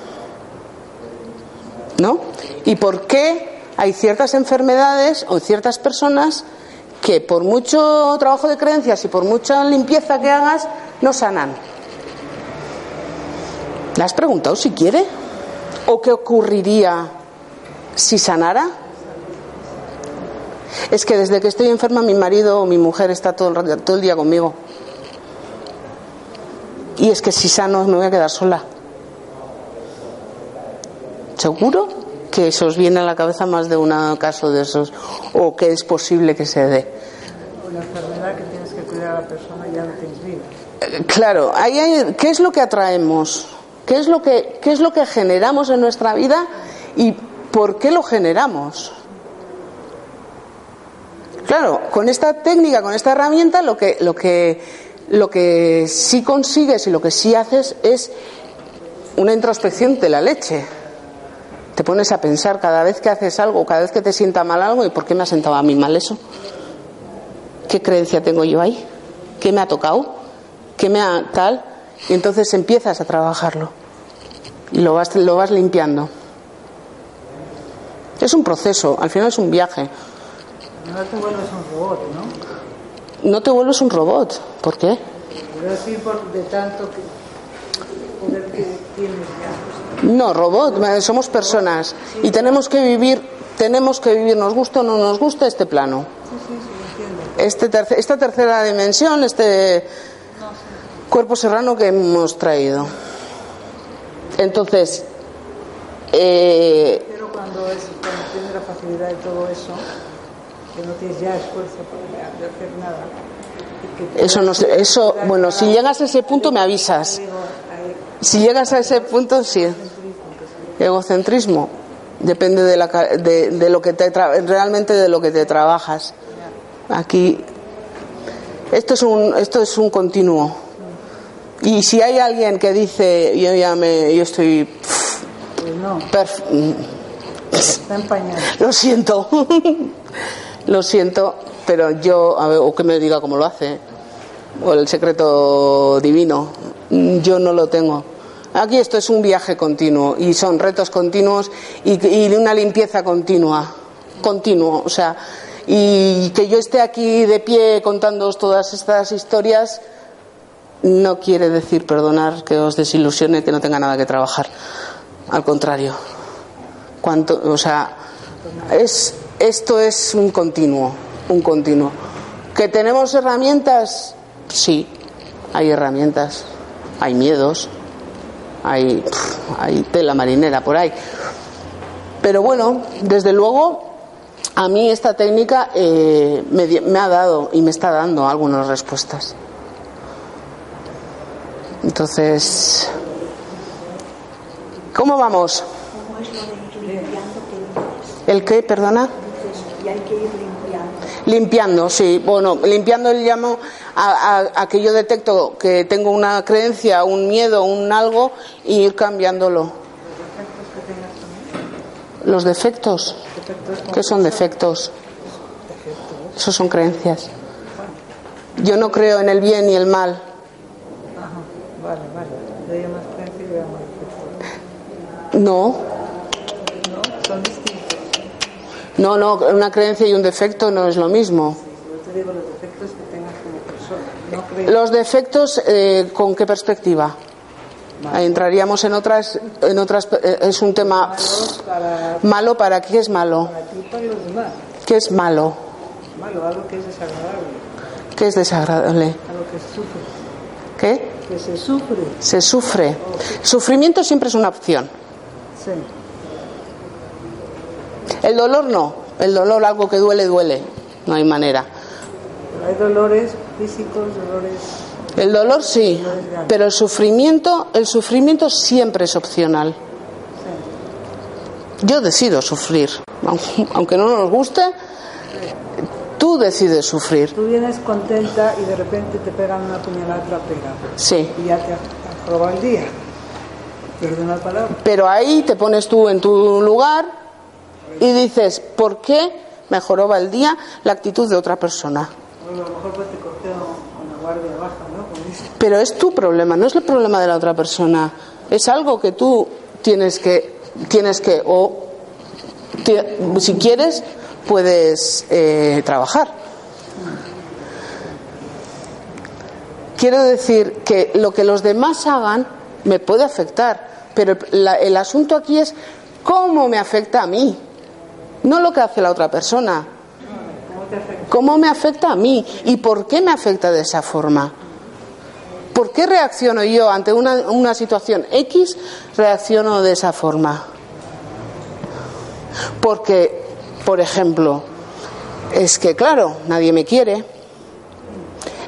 ¿No? ¿Y por qué hay ciertas enfermedades o ciertas personas que por mucho trabajo de creencias y por mucha limpieza que hagas, no sanan? ¿Le has preguntado si quiere? ¿O qué ocurriría si sanara? Es que desde que estoy enferma mi marido o mi mujer está todo el, todo el día conmigo. Y es que si sano me voy a quedar sola. ¿Seguro que se os viene a la cabeza más de un caso de esos? ¿O que es posible que se dé? La enfermedad que tienes que cuidar a la persona ya no tienes vida. Eh, Claro, ahí hay- ¿qué es lo que atraemos? ¿Qué es lo que, qué es lo que generamos en nuestra vida y por qué lo generamos? Claro, con esta técnica, con esta herramienta, lo que, lo que, lo que sí consigues y lo que sí haces es una introspección de la leche. Te pones a pensar cada vez que haces algo, cada vez que te sienta mal algo, ¿y por qué me ha sentado a mí mal eso? ¿Qué creencia tengo yo ahí? ¿Qué me ha tocado? ¿Qué me ha tal? Y entonces empiezas a trabajarlo. Y lo vas, lo vas limpiando. Es un proceso, al final es un viaje. No te vuelves un robot, ¿no? No te vuelves un robot. ¿Por qué? Pero sí por de tanto que poder que tienes ya. No, robot, somos personas y tenemos que vivir, tenemos que vivir, nos gusta o no nos gusta este plano. Este terce- esta tercera dimensión, este cuerpo serrano que hemos traído. Entonces, eh, Pero cuando, es, cuando tienes la facilidad de todo eso, que no tienes ya esfuerzo para de hacer nada. eso no eso, bueno, si llegas a ese punto me avisas. Si llegas a ese punto, sí. Egocentrismo. Depende de, la, de, de lo que te tra- realmente de lo que te trabajas. Aquí esto es un esto es un continuo. Y si hay alguien que dice yo ya me yo estoy pues no, está empañado. lo siento. lo siento, pero yo a ver, o que me diga cómo lo hace o el secreto divino. Yo no lo tengo. Aquí esto es un viaje continuo y son retos continuos y, y una limpieza continua, continuo, o sea, y que yo esté aquí de pie contándoos todas estas historias no quiere decir, perdonar, que os desilusione, que no tenga nada que trabajar. Al contrario, cuanto, o sea, es, esto es un continuo, un continuo. ¿Que tenemos herramientas? Sí, hay herramientas, hay miedos, hay, hay tela marinera por ahí. Pero bueno, desde luego, a mí esta técnica eh, me, me ha dado y me está dando algunas respuestas. Entonces, ¿cómo vamos? ¿El qué, perdona? Y hay que ir limpiando. Limpiando, sí. Bueno, limpiando el llamo a, a- a que yo detecto que tengo una creencia, un miedo, un algo y ir cambiándolo. Los defectos. ¿Qué son defectos? Esos son creencias. Yo no creo en el bien y el mal. Ajá, vale, vale. De ello más creencia y de amor. No, No, son distintos. No, no. Una creencia y un defecto no es lo mismo. Yo te digo los defectos que tengas como persona. No crees. Los defectos, eh, ¿con qué perspectiva? Ahí entraríamos en otras, en otras. eh, Es un tema para, malo para qué es malo. para ti para los demás. ¿Qué es malo? Malo, algo que es desagradable, ¿Qué es desagradable? algo que sufre. ¿Qué? Que se sufre. Se sufre. Sufrimiento siempre es una opción. Sí. El dolor no. El dolor, algo que duele, duele. No hay manera. Hay dolores físicos, dolores. El dolor sí, pero el sufrimiento, el sufrimiento siempre es opcional. Yo decido sufrir, aunque- no nos guste, tú decides sufrir. Tú vienes contenta y de repente te pegan una puñalada trapera. Sí, Y ya te has el día. Perdona la palabra. pero ahí te pones tú en tu lugar y dices, ¿por qué mejoró el día la actitud de otra persona? Bueno, a lo mejor pues te cogió una guardia baja, ¿no? Pero es tu problema, no es el problema de la otra persona. Es algo que tú tienes que, tienes que, o si quieres, puedes eh, trabajar. Quiero decir que lo que los demás hagan me puede afectar, pero la- el asunto aquí es cómo me afecta a mí, no lo que hace la otra persona. ¿Cómo me afecta a mí? ¿Y por qué me afecta de esa forma? ¿Por qué reacciono yo ante una, una situación X? Reacciono de esa forma. Porque, por ejemplo, es que, claro, nadie me quiere.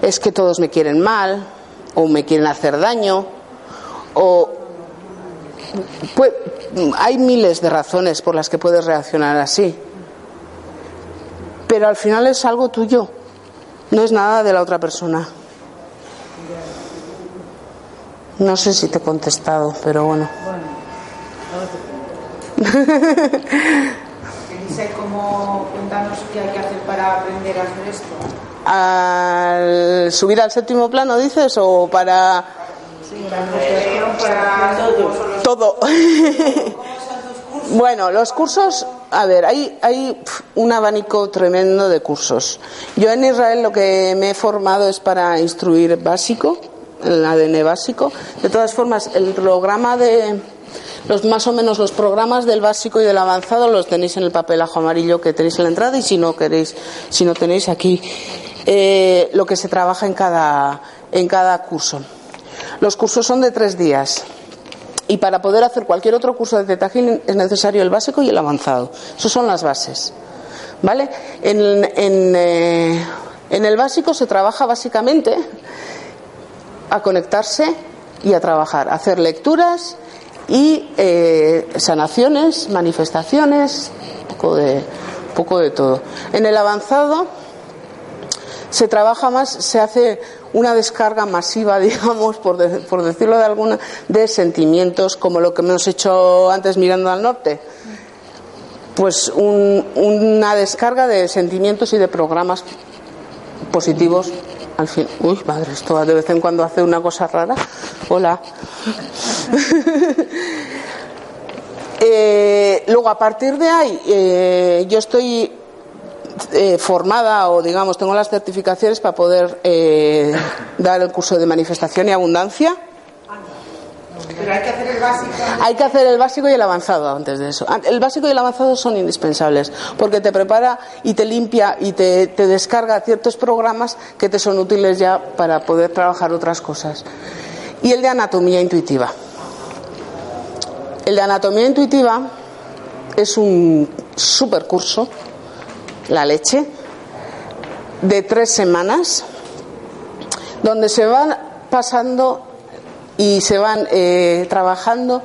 es que todos me quieren mal, o me quieren hacer daño, o pues, hay miles de razones por las que puedes reaccionar así. Pero al final es algo tuyo, no es nada de la otra persona. No sé si te he contestado, pero bueno. Elisa, ¿cómo cuéntanos qué hay que hacer para aprender a hacer esto? Al subir al séptimo plano, dices, o para todo. Bueno, los cursos, a ver, hay, hay un abanico tremendo de cursos. Yo en Israel lo que me he formado es para instruir básico, el ADN básico. De todas formas, el programa de, los más o menos los programas del básico y del avanzado los tenéis en el papelajo amarillo que tenéis en la entrada y si no queréis, si no tenéis aquí eh, lo que se trabaja en cada, en cada curso. Los cursos son de tres días. Y para poder hacer cualquier otro curso de Theta Healing es necesario el básico y el avanzado. Esas son las bases. ¿Vale? En, eh, en el básico se trabaja básicamente a conectarse y a trabajar, hacer lecturas y eh, sanaciones, manifestaciones, un poco de, poco de todo. En el avanzado se trabaja más, se hace una descarga masiva, digamos, por, de- por decirlo de alguna, de sentimientos, como lo que hemos hecho antes mirando al norte. Pues un- una descarga de sentimientos y de programas positivos. Al fin, uy, madre, esto de vez en cuando hace una cosa rara. Hola. Eh, luego, a partir de ahí, eh, yo estoy eh, formada o digamos tengo las certificaciones para poder eh, dar el curso de manifestación y abundancia. Pero hay que hacer el básico. Hay que hacer el básico y el avanzado antes de eso. An- El básico y el avanzado son indispensables porque te prepara y te limpia y te, te descarga ciertos programas que te son útiles ya para poder trabajar otras cosas. Y el de anatomía intuitiva. El de anatomía intuitiva es un super curso, la leche, de tres semanas, donde se van pasando y se van eh, trabajando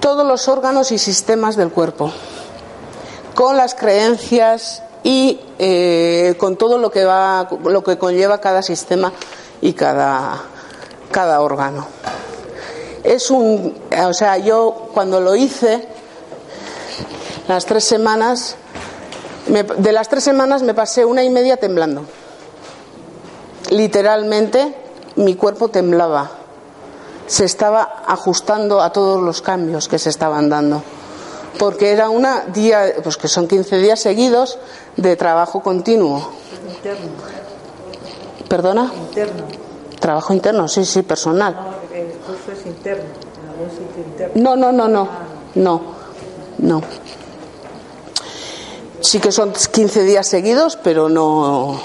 todos los órganos y sistemas del cuerpo, con las creencias y eh, con todo lo que va, lo que conlleva cada sistema y cada, cada órgano. Es un, o sea, yo cuando lo hice, las tres semanas, me- de las tres semanas me pasé una y media temblando. Literalmente mi cuerpo temblaba. Se estaba ajustando a todos los cambios que se estaban dando. Porque era una día, pues que son 15 días seguidos de trabajo continuo. Interno, ¿Perdona? interno. Trabajo interno, sí, sí, personal. No, el curso es interno. No, no, no, no. No. No. Sí que son 15 días seguidos, pero no.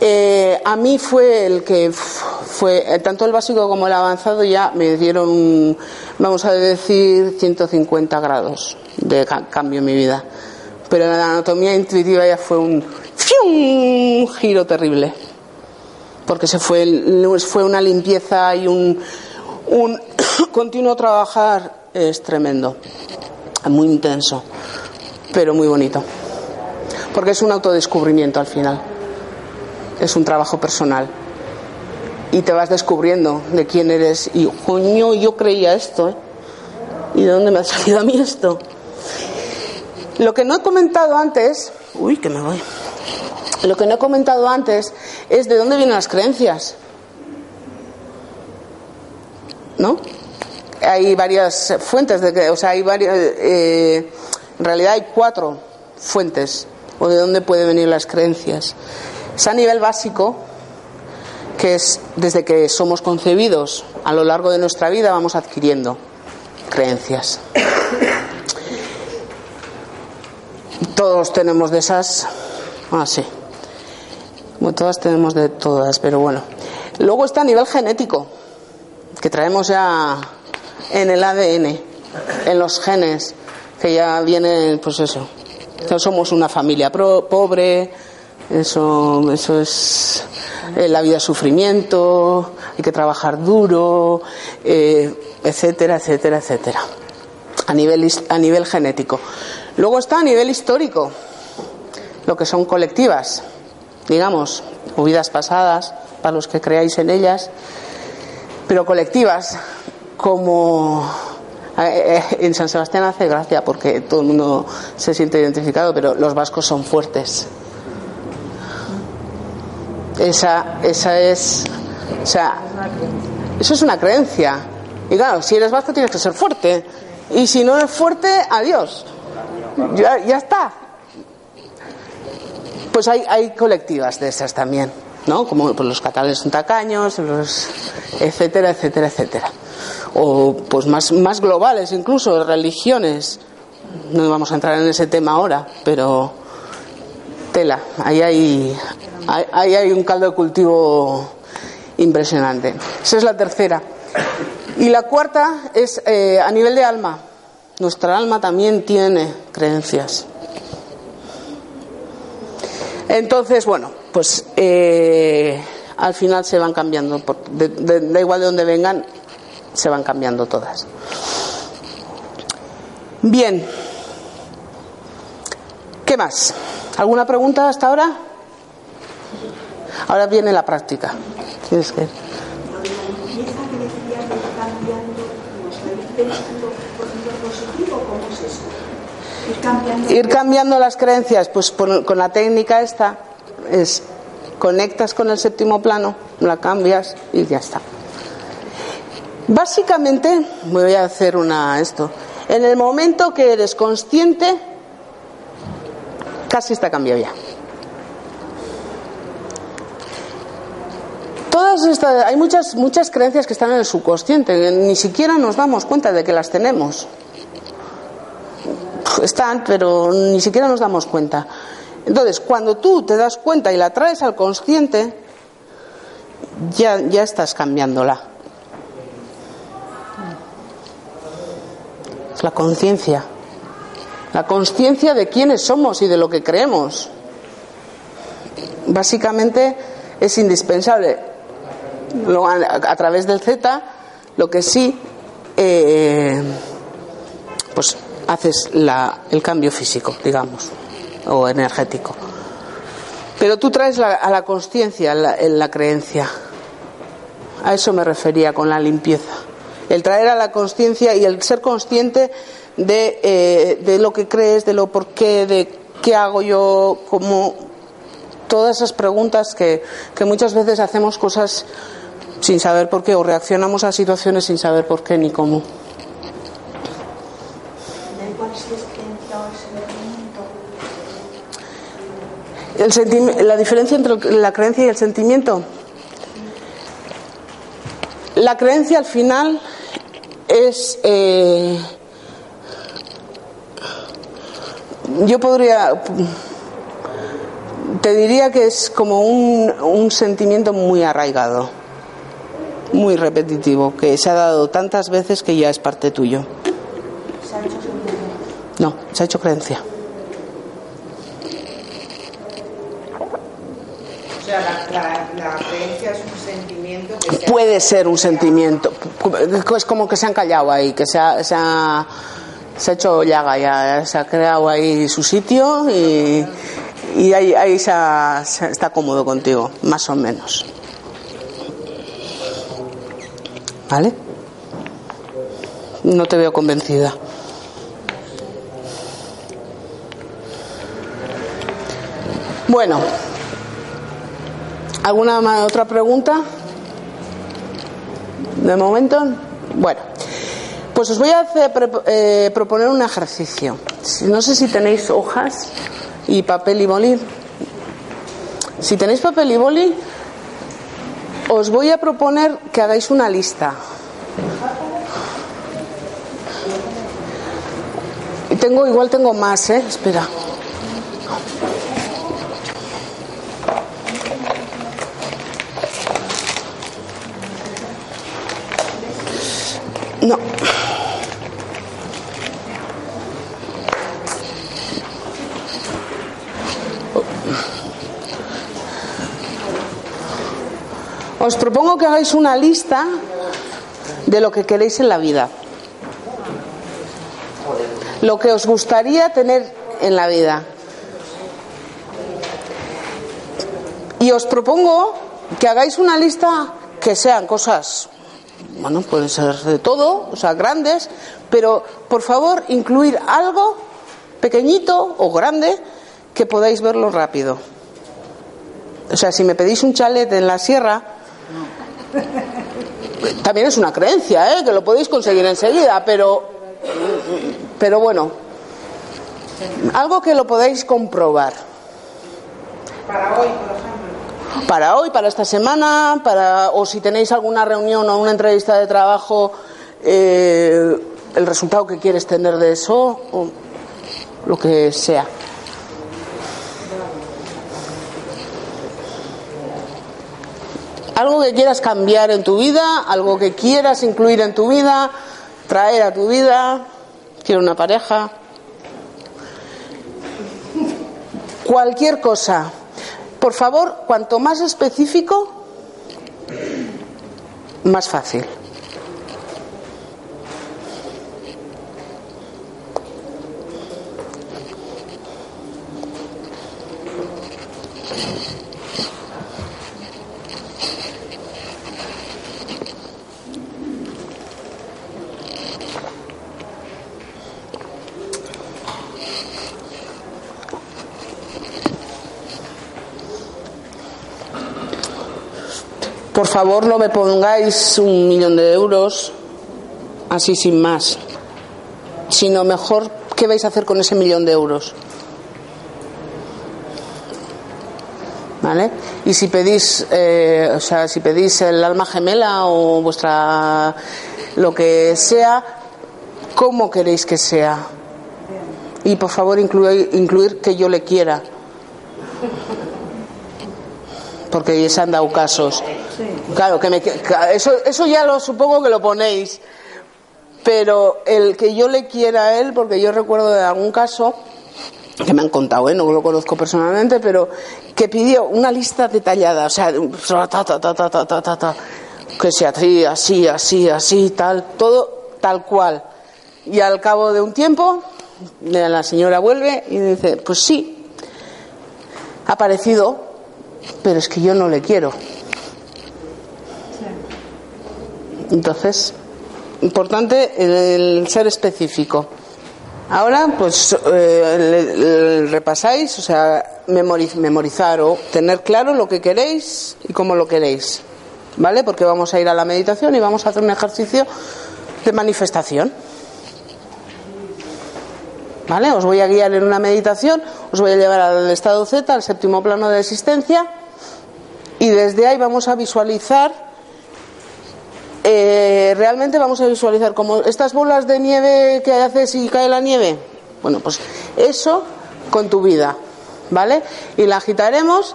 Eh, a mí fue el que fue, eh, tanto el básico como el avanzado ya me dieron, vamos a decir, 150 grados de ca- cambio en mi vida. Pero la anatomía intuitiva ya fue un, giro terrible. Porque se fue, fue una limpieza y un, un continuo trabajar es tremendo, muy intenso, pero muy bonito. Porque es un autodescubrimiento al final, es un trabajo personal. Y te vas descubriendo de quién eres. Y, coño, yo creía esto, ¿eh? ¿Y de dónde me ha salido a mí esto? Lo que no he comentado antes, uy, que me voy. Lo que no he comentado antes es de dónde vienen las creencias. ¿No? Hay varias fuentes de que, o sea, hay varias, eh, en realidad hay cuatro fuentes o de dónde pueden venir las creencias. Es a nivel básico, que es desde que somos concebidos a lo largo de nuestra vida vamos adquiriendo creencias. Todos tenemos de esas. Ah, sí. Todas tenemos de todas, pero bueno. Luego está a nivel genético, que traemos ya en el ADN, en los genes, que ya viene, pues eso. que somos una familia pro- pobre, eso, eso es Eh, la vida sufrimiento, hay que trabajar duro, eh, etcétera, etcétera, etcétera. A nivel, a nivel genético. Luego está a nivel histórico, lo que son colectivas, digamos, o vidas pasadas, para los que creáis en ellas, pero colectivas, como en San Sebastián hace gracia porque todo el mundo se siente identificado, pero los vascos son fuertes. Esa, esa es, o sea, eso es una creencia. Y claro, si eres vasco tienes que ser fuerte. Y si no eres fuerte, adiós. Ya, ya está. Pues hay, hay colectivas de esas también, ¿no? Como pues, los catalanes son tacaños, los etcétera, etcétera, etcétera. O pues más, más globales incluso, religiones. No vamos a entrar en ese tema ahora, pero tela, ahí hay, ahí- hay un caldo de cultivo impresionante. Esa es la tercera. Y la cuarta es eh, a nivel de alma. Nuestra alma también tiene creencias. Entonces, bueno, pues eh, al final se van cambiando, por- de- de- da igual de dónde vengan, se van cambiando todas. Bien. ¿Qué más? ¿Alguna pregunta hasta ahora? Ahora viene la práctica. Tienes que... Ir cambiando, las creencias, pues con la técnica esta es conectas con el séptimo plano, la cambias y ya está. Básicamente, voy a hacer una esto. En el momento que eres consciente, casi está cambiado ya. Todas estas, hay muchas, muchas creencias que están en el subconsciente, ni siquiera nos damos cuenta de que las tenemos están, pero ni siquiera nos damos cuenta. Entonces, cuando tú te das cuenta y la traes al consciente, ya, ya estás cambiándola. La conciencia. La conciencia de quiénes somos y de lo que creemos. Básicamente es indispensable. A, través del Z, lo que sí, eh, pues haces la- el cambio físico, digamos, o energético. Pero tú traes la- a la conciencia la, en la creencia. A eso me refería con la limpieza. El traer a la conciencia y el ser consciente de, eh, de lo que crees, de lo por qué, de qué hago yo, como todas esas preguntas que, que muchas veces hacemos cosas sin saber por qué o reaccionamos a situaciones sin saber por qué ni cómo. El la diferencia entre la creencia y el sentimiento. La creencia al final es. eh, yo podría. Te diría que es como un, un sentimiento muy arraigado, muy repetitivo, que se ha dado tantas veces que ya es parte tuyo. Se ha hecho sentimiento. No, se ha hecho creencia. O sea, la, la- la creencia es un sentimiento que se puede ser un sentimiento. Es como que se han callado ahí, que se ha, hecho llaga ya, se ha creado ahí su sitio y, y ahí, ahí se ha- está cómodo contigo, más o menos. ¿Vale? No te veo convencida. Bueno, ¿alguna otra pregunta? De momento, bueno, pues os voy a hacer, eh, proponer un ejercicio. No sé si tenéis hojas y papel y boli. Si tenéis papel y boli, os voy a proponer que hagáis una lista. Tengo, igual tengo más, ¿eh? Espera. No. Os propongo que hagáis una lista de lo que queréis en la vida. Lo que os gustaría tener en la vida. Y os propongo que hagáis una lista que sean cosas, bueno, pueden ser de todo, o sea, grandes, pero por favor incluir algo pequeñito o grande que podáis verlo rápido. O sea, si me pedís un chalet en la sierra, también es una creencia, ¿eh? que lo podéis conseguir enseguida, pero, pero bueno, algo que lo podáis comprobar. Para hoy, por ejemplo. Para hoy, para esta semana, para, o si tenéis alguna reunión o una entrevista de trabajo, eh, el resultado que quieres tener de eso, o lo que sea. Algo que quieras cambiar en tu vida, algo que quieras incluir en tu vida, traer a tu vida, quiero una pareja, cualquier cosa. Por favor, cuanto más específico, más fácil. Favor, no me pongáis un millón de euros así sin más, sino mejor qué vais a hacer con ese millón de euros. ¿Vale? Y si pedís, eh, o sea, si pedís el alma gemela o vuestra lo que sea, ¿cómo queréis que sea? Y por favor incluir, incluir que yo le quiera. Porque se han dado casos. Claro, que me, eso, eso ya lo supongo que lo ponéis. Pero el que yo le quiera a él, porque yo recuerdo de algún caso que me han contado, ¿eh? no lo conozco personalmente, pero que pidió una lista detallada, o sea, ta, ta, ta, ta, ta, ta, ta, que sea así, así, así, así, tal, todo tal cual. Y al cabo de un tiempo, la señora vuelve y dice, pues sí, ha aparecido, pero es que yo no le quiero. Entonces, importante el ser específico. Ahora, pues eh, repasáis, o sea, memorizar o tener claro lo que queréis y cómo lo queréis, ¿vale? Porque vamos a ir a la meditación y vamos a hacer un ejercicio de manifestación. ¿Vale? Os voy a guiar en una meditación, os voy a llevar al estado Z, al séptimo plano de existencia, y desde ahí vamos a visualizar eh, realmente vamos a visualizar como estas bolas de nieve que haces y cae la nieve. Bueno, pues eso con tu vida, ¿vale? Y la agitaremos,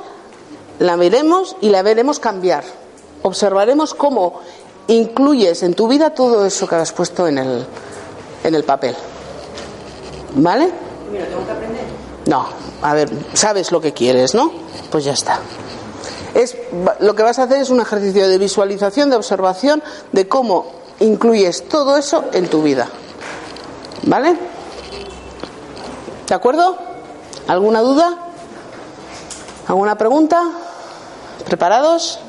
la miremos y la veremos cambiar. Observaremos cómo incluyes en tu vida todo eso que has puesto en el, en el papel. ¿Vale? No, a ver, sabes lo que quieres, ¿no? Pues ya está es, lo que vas a hacer es un ejercicio de visualización, de observación de cómo incluyes todo eso en tu vida. ¿Vale? ¿De acuerdo? ¿Alguna duda? ¿Alguna pregunta? ¿Preparados?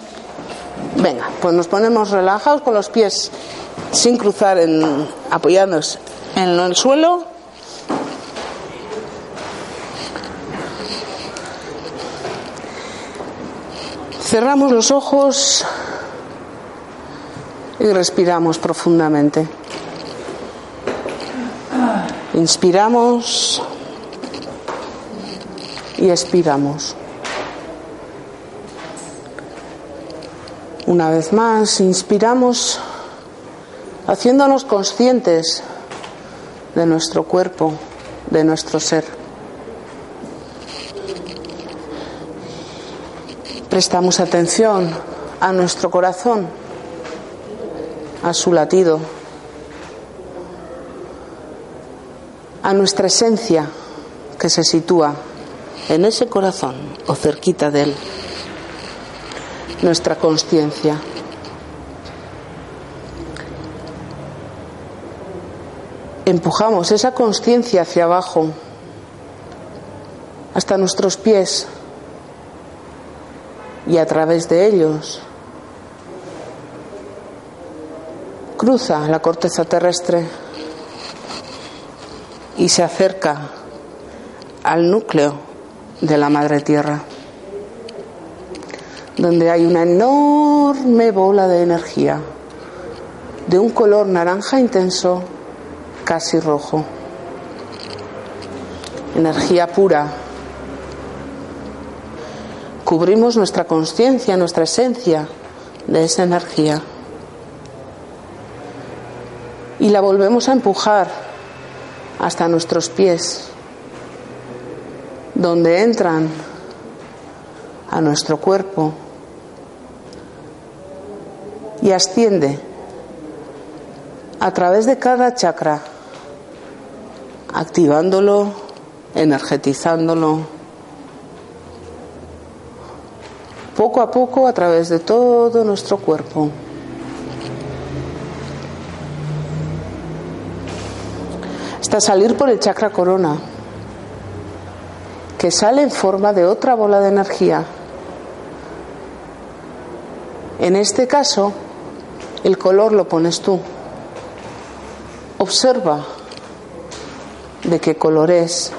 Venga, pues nos ponemos relajados con los pies sin cruzar, en, apoyándonos en el suelo. Cerramos los ojos y respiramos profundamente. Inspiramos y expiramos. Una vez más, inspiramos haciéndonos conscientes de nuestro cuerpo, de nuestro ser. Prestamos atención a nuestro corazón, a su latido, a nuestra esencia que se sitúa en ese corazón o cerquita de él. nuestra conciencia. Empujamos esa conciencia hacia abajo, hasta nuestros pies y a través de ellos cruza la corteza terrestre y se acerca al núcleo de la madre tierra, donde hay una enorme bola de energía de un color naranja intenso, casi rojo. Energía pura. Cubrimos nuestra conciencia, nuestra esencia de esa energía. Y la volvemos a empujar hasta nuestros pies, donde entran a nuestro cuerpo y asciende a través de cada chakra, activándolo, energetizándolo, poco a poco a través de todo nuestro cuerpo. Hasta salir por el chakra corona, que sale en forma de otra bola de energía. En este caso, el color lo pones tú. Observa de qué color es.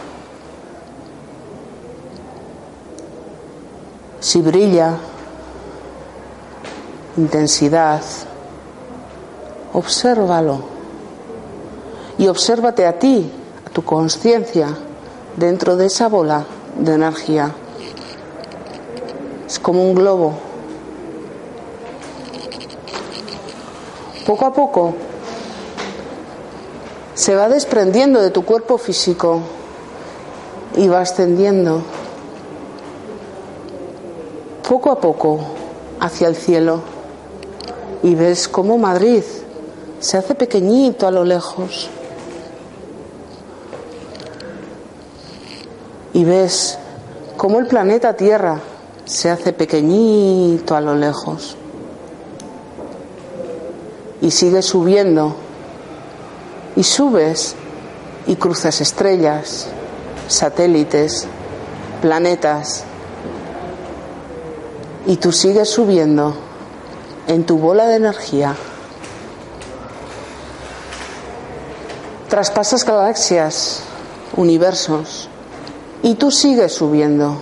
Si brilla, intensidad, obsérvalo. Y obsérvate a ti, a tu conciencia, dentro de esa bola de energía. Es como un globo. Poco a poco se va desprendiendo de tu cuerpo físico y va ascendiendo poco a poco hacia el cielo. Y ves cómo Madrid se hace pequeñito a lo lejos. Y ves cómo el planeta Tierra se hace pequeñito a lo lejos. Y sigue subiendo. Y subes y cruzas estrellas, satélites, planetas y tú sigues subiendo en tu bola de energía. Traspasas galaxias, universos y tú sigues subiendo.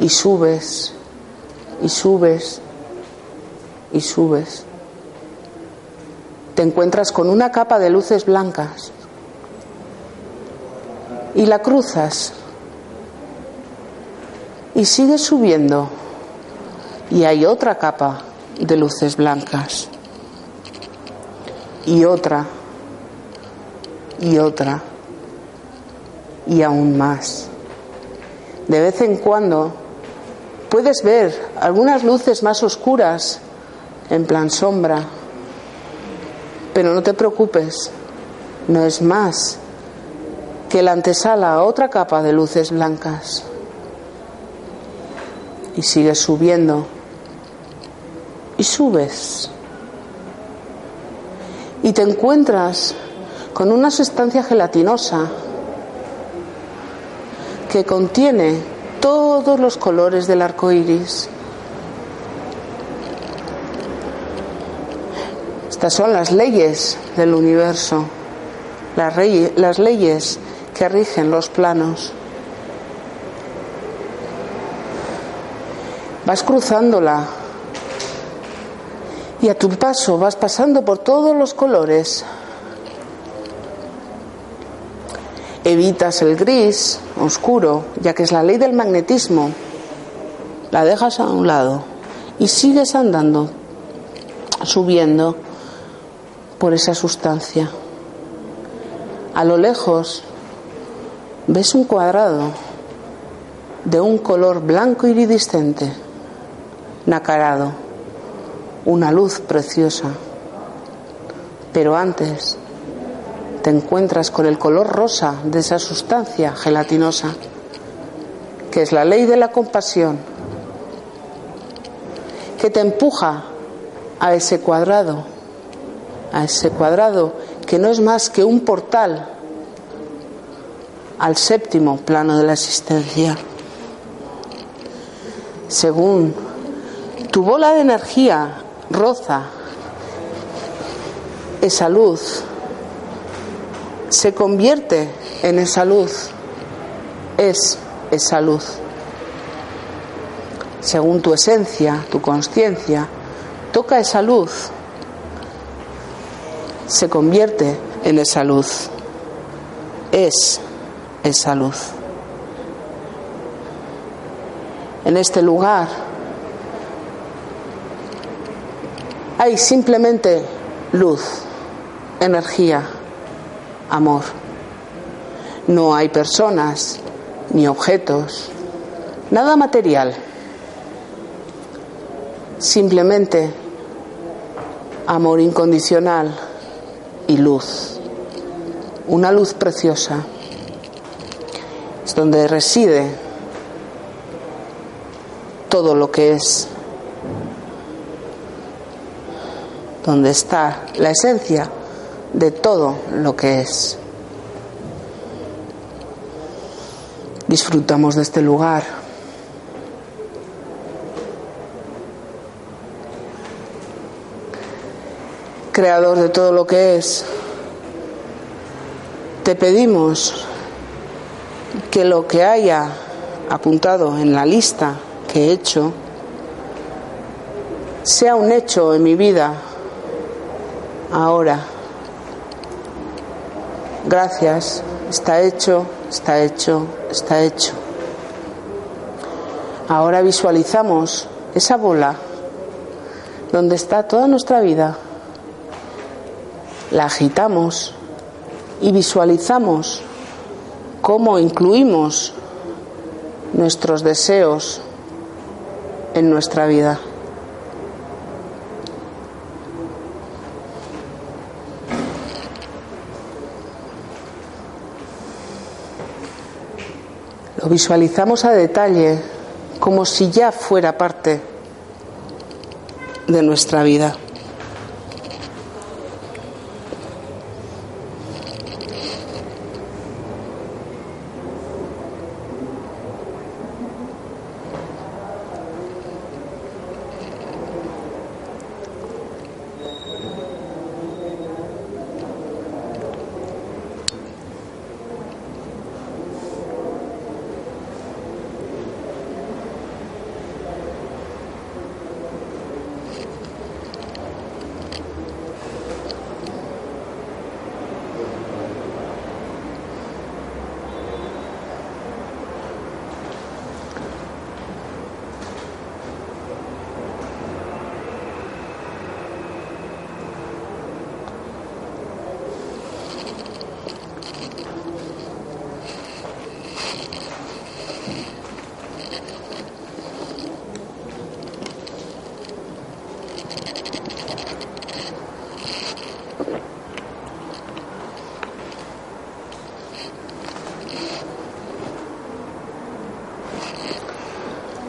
Y subes y subes y subes. Te encuentras con una capa de luces blancas y la cruzas y sigues subiendo y hay otra capa de luces blancas y otra y otra y aún más. De vez en cuando puedes ver algunas luces más oscuras en plan sombra pero no te preocupes, no es más que la antesala a otra capa de luces blancas. Y sigues subiendo. Y subes. Y te encuentras con una sustancia gelatinosa que contiene todos los colores del arco iris. Estas son las leyes del universo, las, leyes que rigen los planos. Vas cruzándola y a tu paso vas pasando por todos los colores. Evitas el gris oscuro, ya que es la ley del magnetismo. La dejas a un lado y sigues andando, subiendo por esa sustancia. A lo lejos ves un cuadrado de un color blanco iridiscente, nacarado, una luz preciosa. Pero antes te encuentras con el color rosa de esa sustancia gelatinosa, que es la ley de la compasión. que te empuja a ese cuadrado, a ese cuadrado que no es más que un portal al séptimo plano de la existencia. Según tu bola de energía roza esa luz, se convierte en esa luz, es esa luz. Según tu esencia, tu conciencia, toca esa luz, se convierte en esa luz, es esa luz. En este lugar hay simplemente luz, energía, amor. No hay personas ni objetos, nada material. Simplemente amor incondicional y luz. Una luz preciosa. Es donde reside todo lo que es. Donde está la esencia de todo lo que es. Disfrutamos de este lugar. Creador de todo lo que es, te pedimos que lo que haya apuntado en la lista que he hecho sea un hecho en mi vida ahora. Gracias, está hecho, está hecho, está hecho. Ahora visualizamos esa bola donde está toda nuestra vida. La agitamos y visualizamos cómo incluimos nuestros deseos en nuestra vida. Lo visualizamos a detalle, como si ya fuera parte de nuestra vida.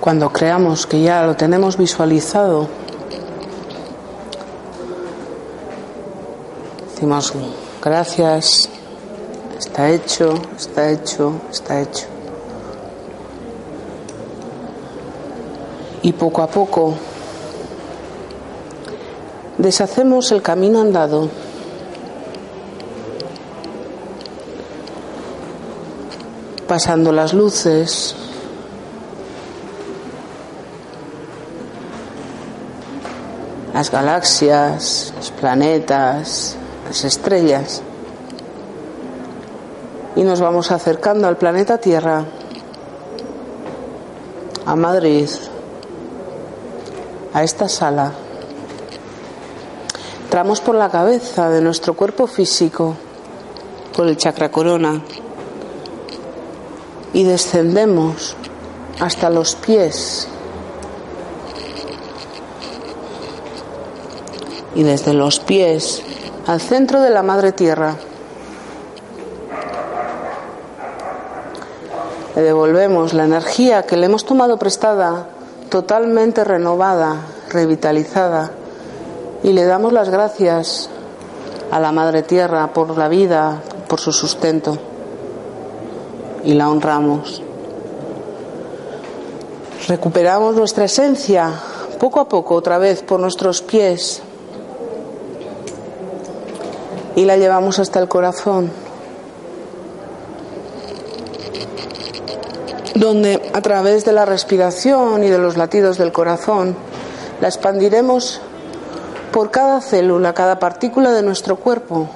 Cuando creamos que ya lo tenemos visualizado, decimos gracias, está hecho, está hecho, está hecho. Y poco a poco deshacemos el camino andado. Pasando las luces, las galaxias, los planetas, las estrellas. Y nos vamos acercando al planeta Tierra, a Madrid, a esta sala. Entramos por la cabeza de nuestro cuerpo físico, por el chakra corona, y descendemos hasta los pies y desde los pies al centro de la madre tierra. Le devolvemos la energía que le hemos tomado prestada, totalmente renovada, revitalizada y le damos las gracias a la Madre Tierra por la vida, por su sustento y la honramos. Recuperamos nuestra esencia poco a poco otra vez por nuestros pies y la llevamos hasta el corazón, donde a través de la respiración y de los latidos del corazón la expandiremos por cada célula, cada partícula de nuestro cuerpo.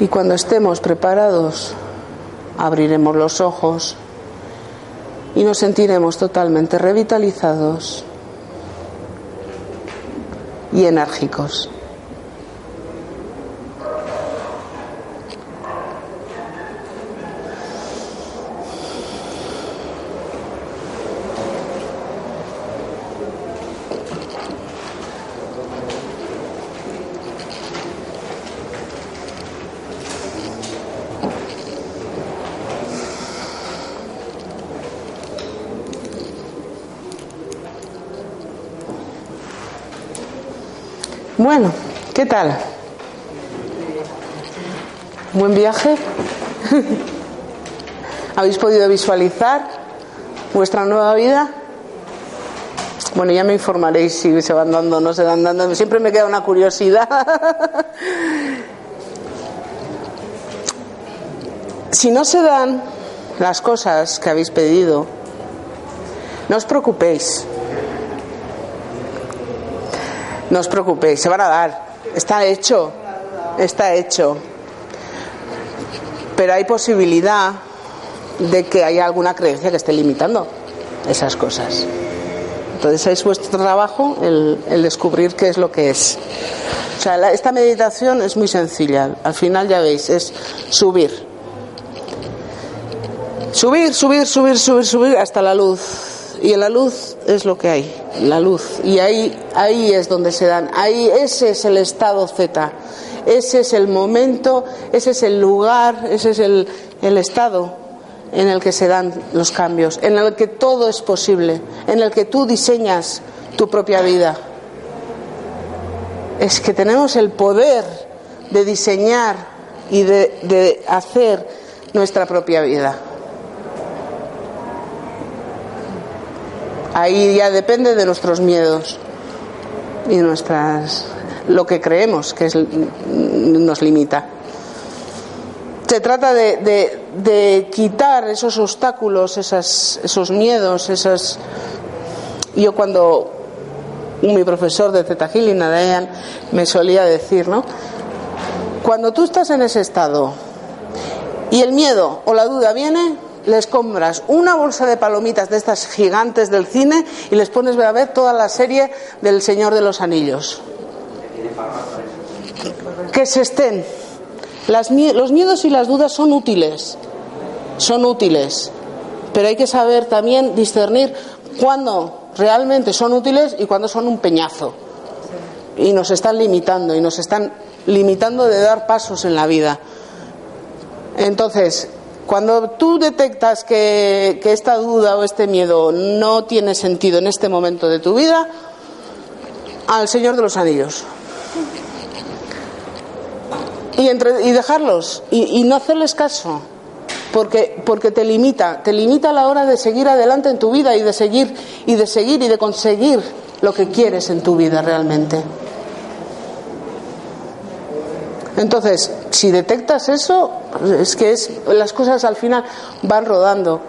Y cuando estemos preparados, abriremos los ojos y nos sentiremos totalmente revitalizados y enérgicos. Bueno, ¿qué tal? ¿Buen viaje? ¿Habéis podido visualizar vuestra nueva vida? Bueno, ya me informaréis si se van dando o no se van dando. Siempre me queda una curiosidad. si no se dan las cosas que habéis pedido, no os preocupéis. No os preocupéis, se van a dar. Está hecho. Está hecho. Pero hay posibilidad de que haya alguna creencia que esté limitando esas cosas. Entonces es vuestro trabajo el, descubrir qué es lo que es. O sea, la, esta meditación es muy sencilla. Al final ya veis, es subir. Subir, subir, subir, subir, subir hasta la luz. Y en la luz es lo que hay, la luz. Y ahí, ahí es donde se dan, ahí ese es el estado Z, ese es el momento, ese es el lugar, ese es el, el estado en el que se dan los cambios, en el que todo es posible, en el que tú diseñas tu propia vida. Es que tenemos el poder de diseñar y de, de hacer nuestra propia vida. Ahí ya depende de nuestros miedos y nuestras lo que creemos que es, nos limita. Se trata de, quitar esos obstáculos, esos miedos, esas. Yo cuando mi profesor de Healing, Nadayan, me solía decir, ¿no? Cuando tú estás en ese estado y el miedo o la duda viene, les compras una bolsa de palomitas de estas gigantes del cine y les pones a ver toda la serie del Señor de los Anillos. Que se estén. Los miedos y las dudas son útiles, son útiles, pero hay que saber también discernir cuándo realmente son útiles y cuándo son un peñazo. Y nos están limitando, y nos están limitando de dar pasos en la vida. Entonces, cuando tú detectas que, esta duda o este miedo no tiene sentido en este momento de tu vida, al Señor de los Anillos. Y, entre, y dejarlos y, y, no hacerles caso, porque, porque te limita, te limita a la hora de seguir adelante en tu vida y de seguir y de seguir y de conseguir lo que quieres en tu vida realmente. Entonces, si detectas eso, es que es, las cosas al final van rodando.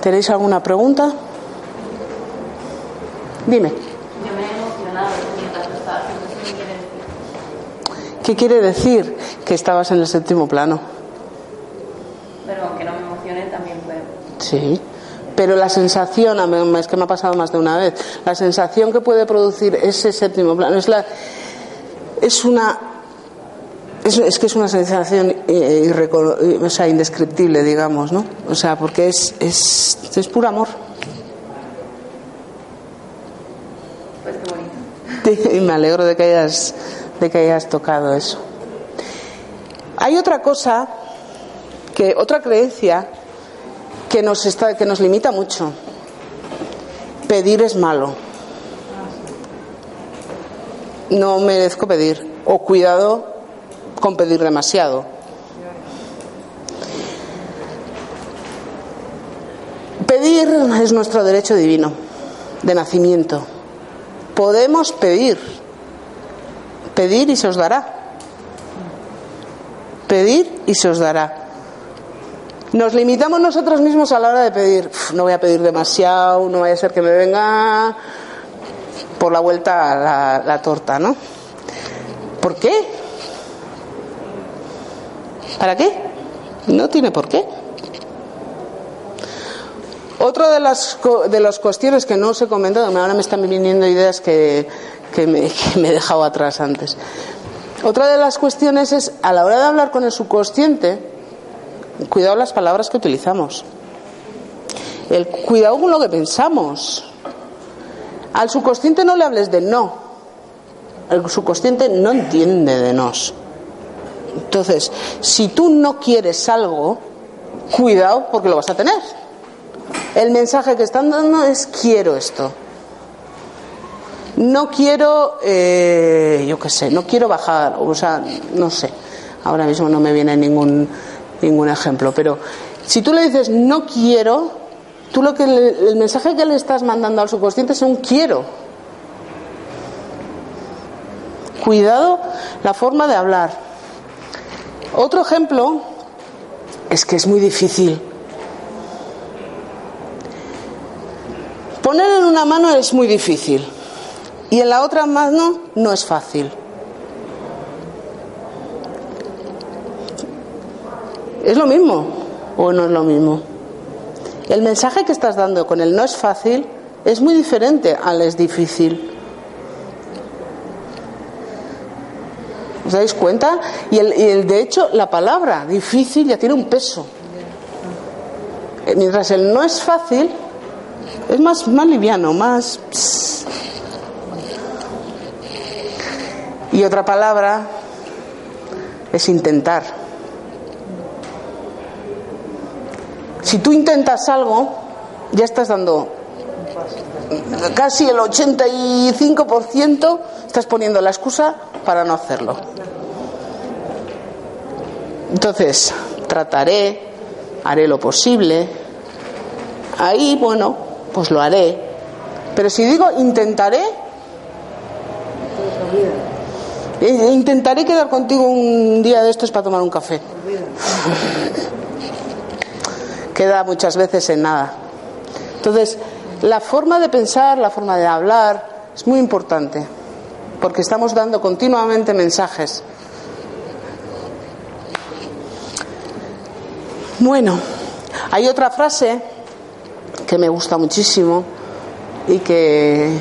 ¿Tenéis alguna pregunta? Dime. Yo me he emocionado mientras lo estaba haciendo. ¿Qué quiere decir? ¿Qué quiere decir? Que estabas en el séptimo plano. Pero aunque no me emocione, también puedo. Sí. Pero la sensación, es que me ha pasado más de una vez, la sensación que puede producir ese séptimo plano es la es una es, es, que es una sensación eh, o sea, indescriptible, digamos, ¿no? O sea, porque es, es, es puro amor. Pues qué bonito. Y me alegro de que hayas, de que hayas tocado eso. Hay otra cosa, que otra creencia que nos, está, que nos limita mucho. Pedir es malo. No merezco pedir. O cuidado con pedir demasiado. Pedir es nuestro derecho divino de nacimiento. Podemos pedir. Pedir y se os dará. Pedir y se os dará. Nos limitamos nosotros mismos a la hora de pedir. No voy a pedir demasiado, no vaya a ser que me venga por la vuelta la, la torta, ¿no? ¿Por qué? ¿Para qué? No tiene por qué. Otra de las, de las cuestiones que no os he comentado, ahora me están viniendo ideas que, que me, que me he dejado atrás antes. Otra de las cuestiones es, a la hora de hablar con el subconsciente, cuidado las palabras que utilizamos. El cuidado con lo que pensamos. Al subconsciente no le hables de no. El subconsciente no entiende de nos. Entonces, si tú no quieres algo, cuidado porque lo vas a tener. El mensaje que están dando es quiero esto. No quiero, eh, yo qué sé, no quiero bajar, o sea, no sé. Ahora mismo no me viene ningún, ningún ejemplo, pero si tú le dices no quiero, tú lo que el mensaje que le estás mandando al subconsciente es un quiero. Cuidado la forma de hablar. Otro ejemplo es que es muy difícil. Poner en una mano es muy difícil y en la otra mano no es fácil. ¿Es lo mismo o no es lo mismo? El mensaje que estás dando con el no es fácil es muy diferente al es difícil. ¿Os dais cuenta? Y, el, y el- de hecho la palabra difícil ya tiene un peso. Eh, Mientras el no es fácil es más, más liviano, más... Y otra palabra es intentar. Si tú intentas algo, ya estás dando casi el 85%, estás poniendo la excusa para no hacerlo. Entonces, trataré, haré lo posible. Ahí, bueno, pues lo haré. Pero si digo intentaré, eh, intentaré quedar contigo un día de estos para tomar un café. Queda muchas veces en nada. Entonces, la forma de pensar, la forma de hablar es muy importante, porque estamos dando continuamente mensajes. Bueno, hay otra frase que me gusta muchísimo y que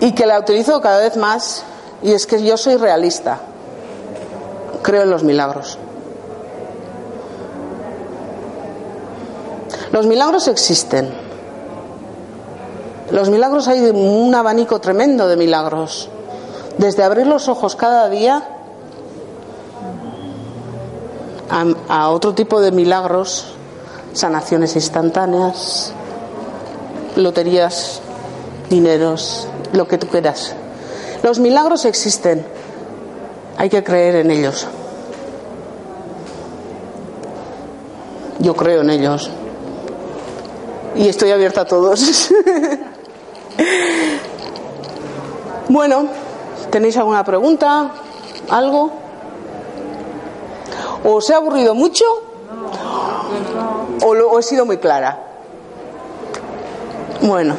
y que la utilizo cada vez más y es que yo soy realista. Creo en los milagros. Los milagros existen. Los milagros hay un abanico tremendo de milagros. Desde abrir los ojos cada día a, otro tipo de milagros, sanaciones instantáneas, loterías, dineros, lo que tú quieras. Los milagros existen. Hay que creer en ellos. Yo creo en ellos. Y estoy abierta a todos. bueno, ¿tenéis alguna pregunta? ¿Algo? ¿O os he aburrido mucho? ¿O, lo- o he sido muy clara? Bueno.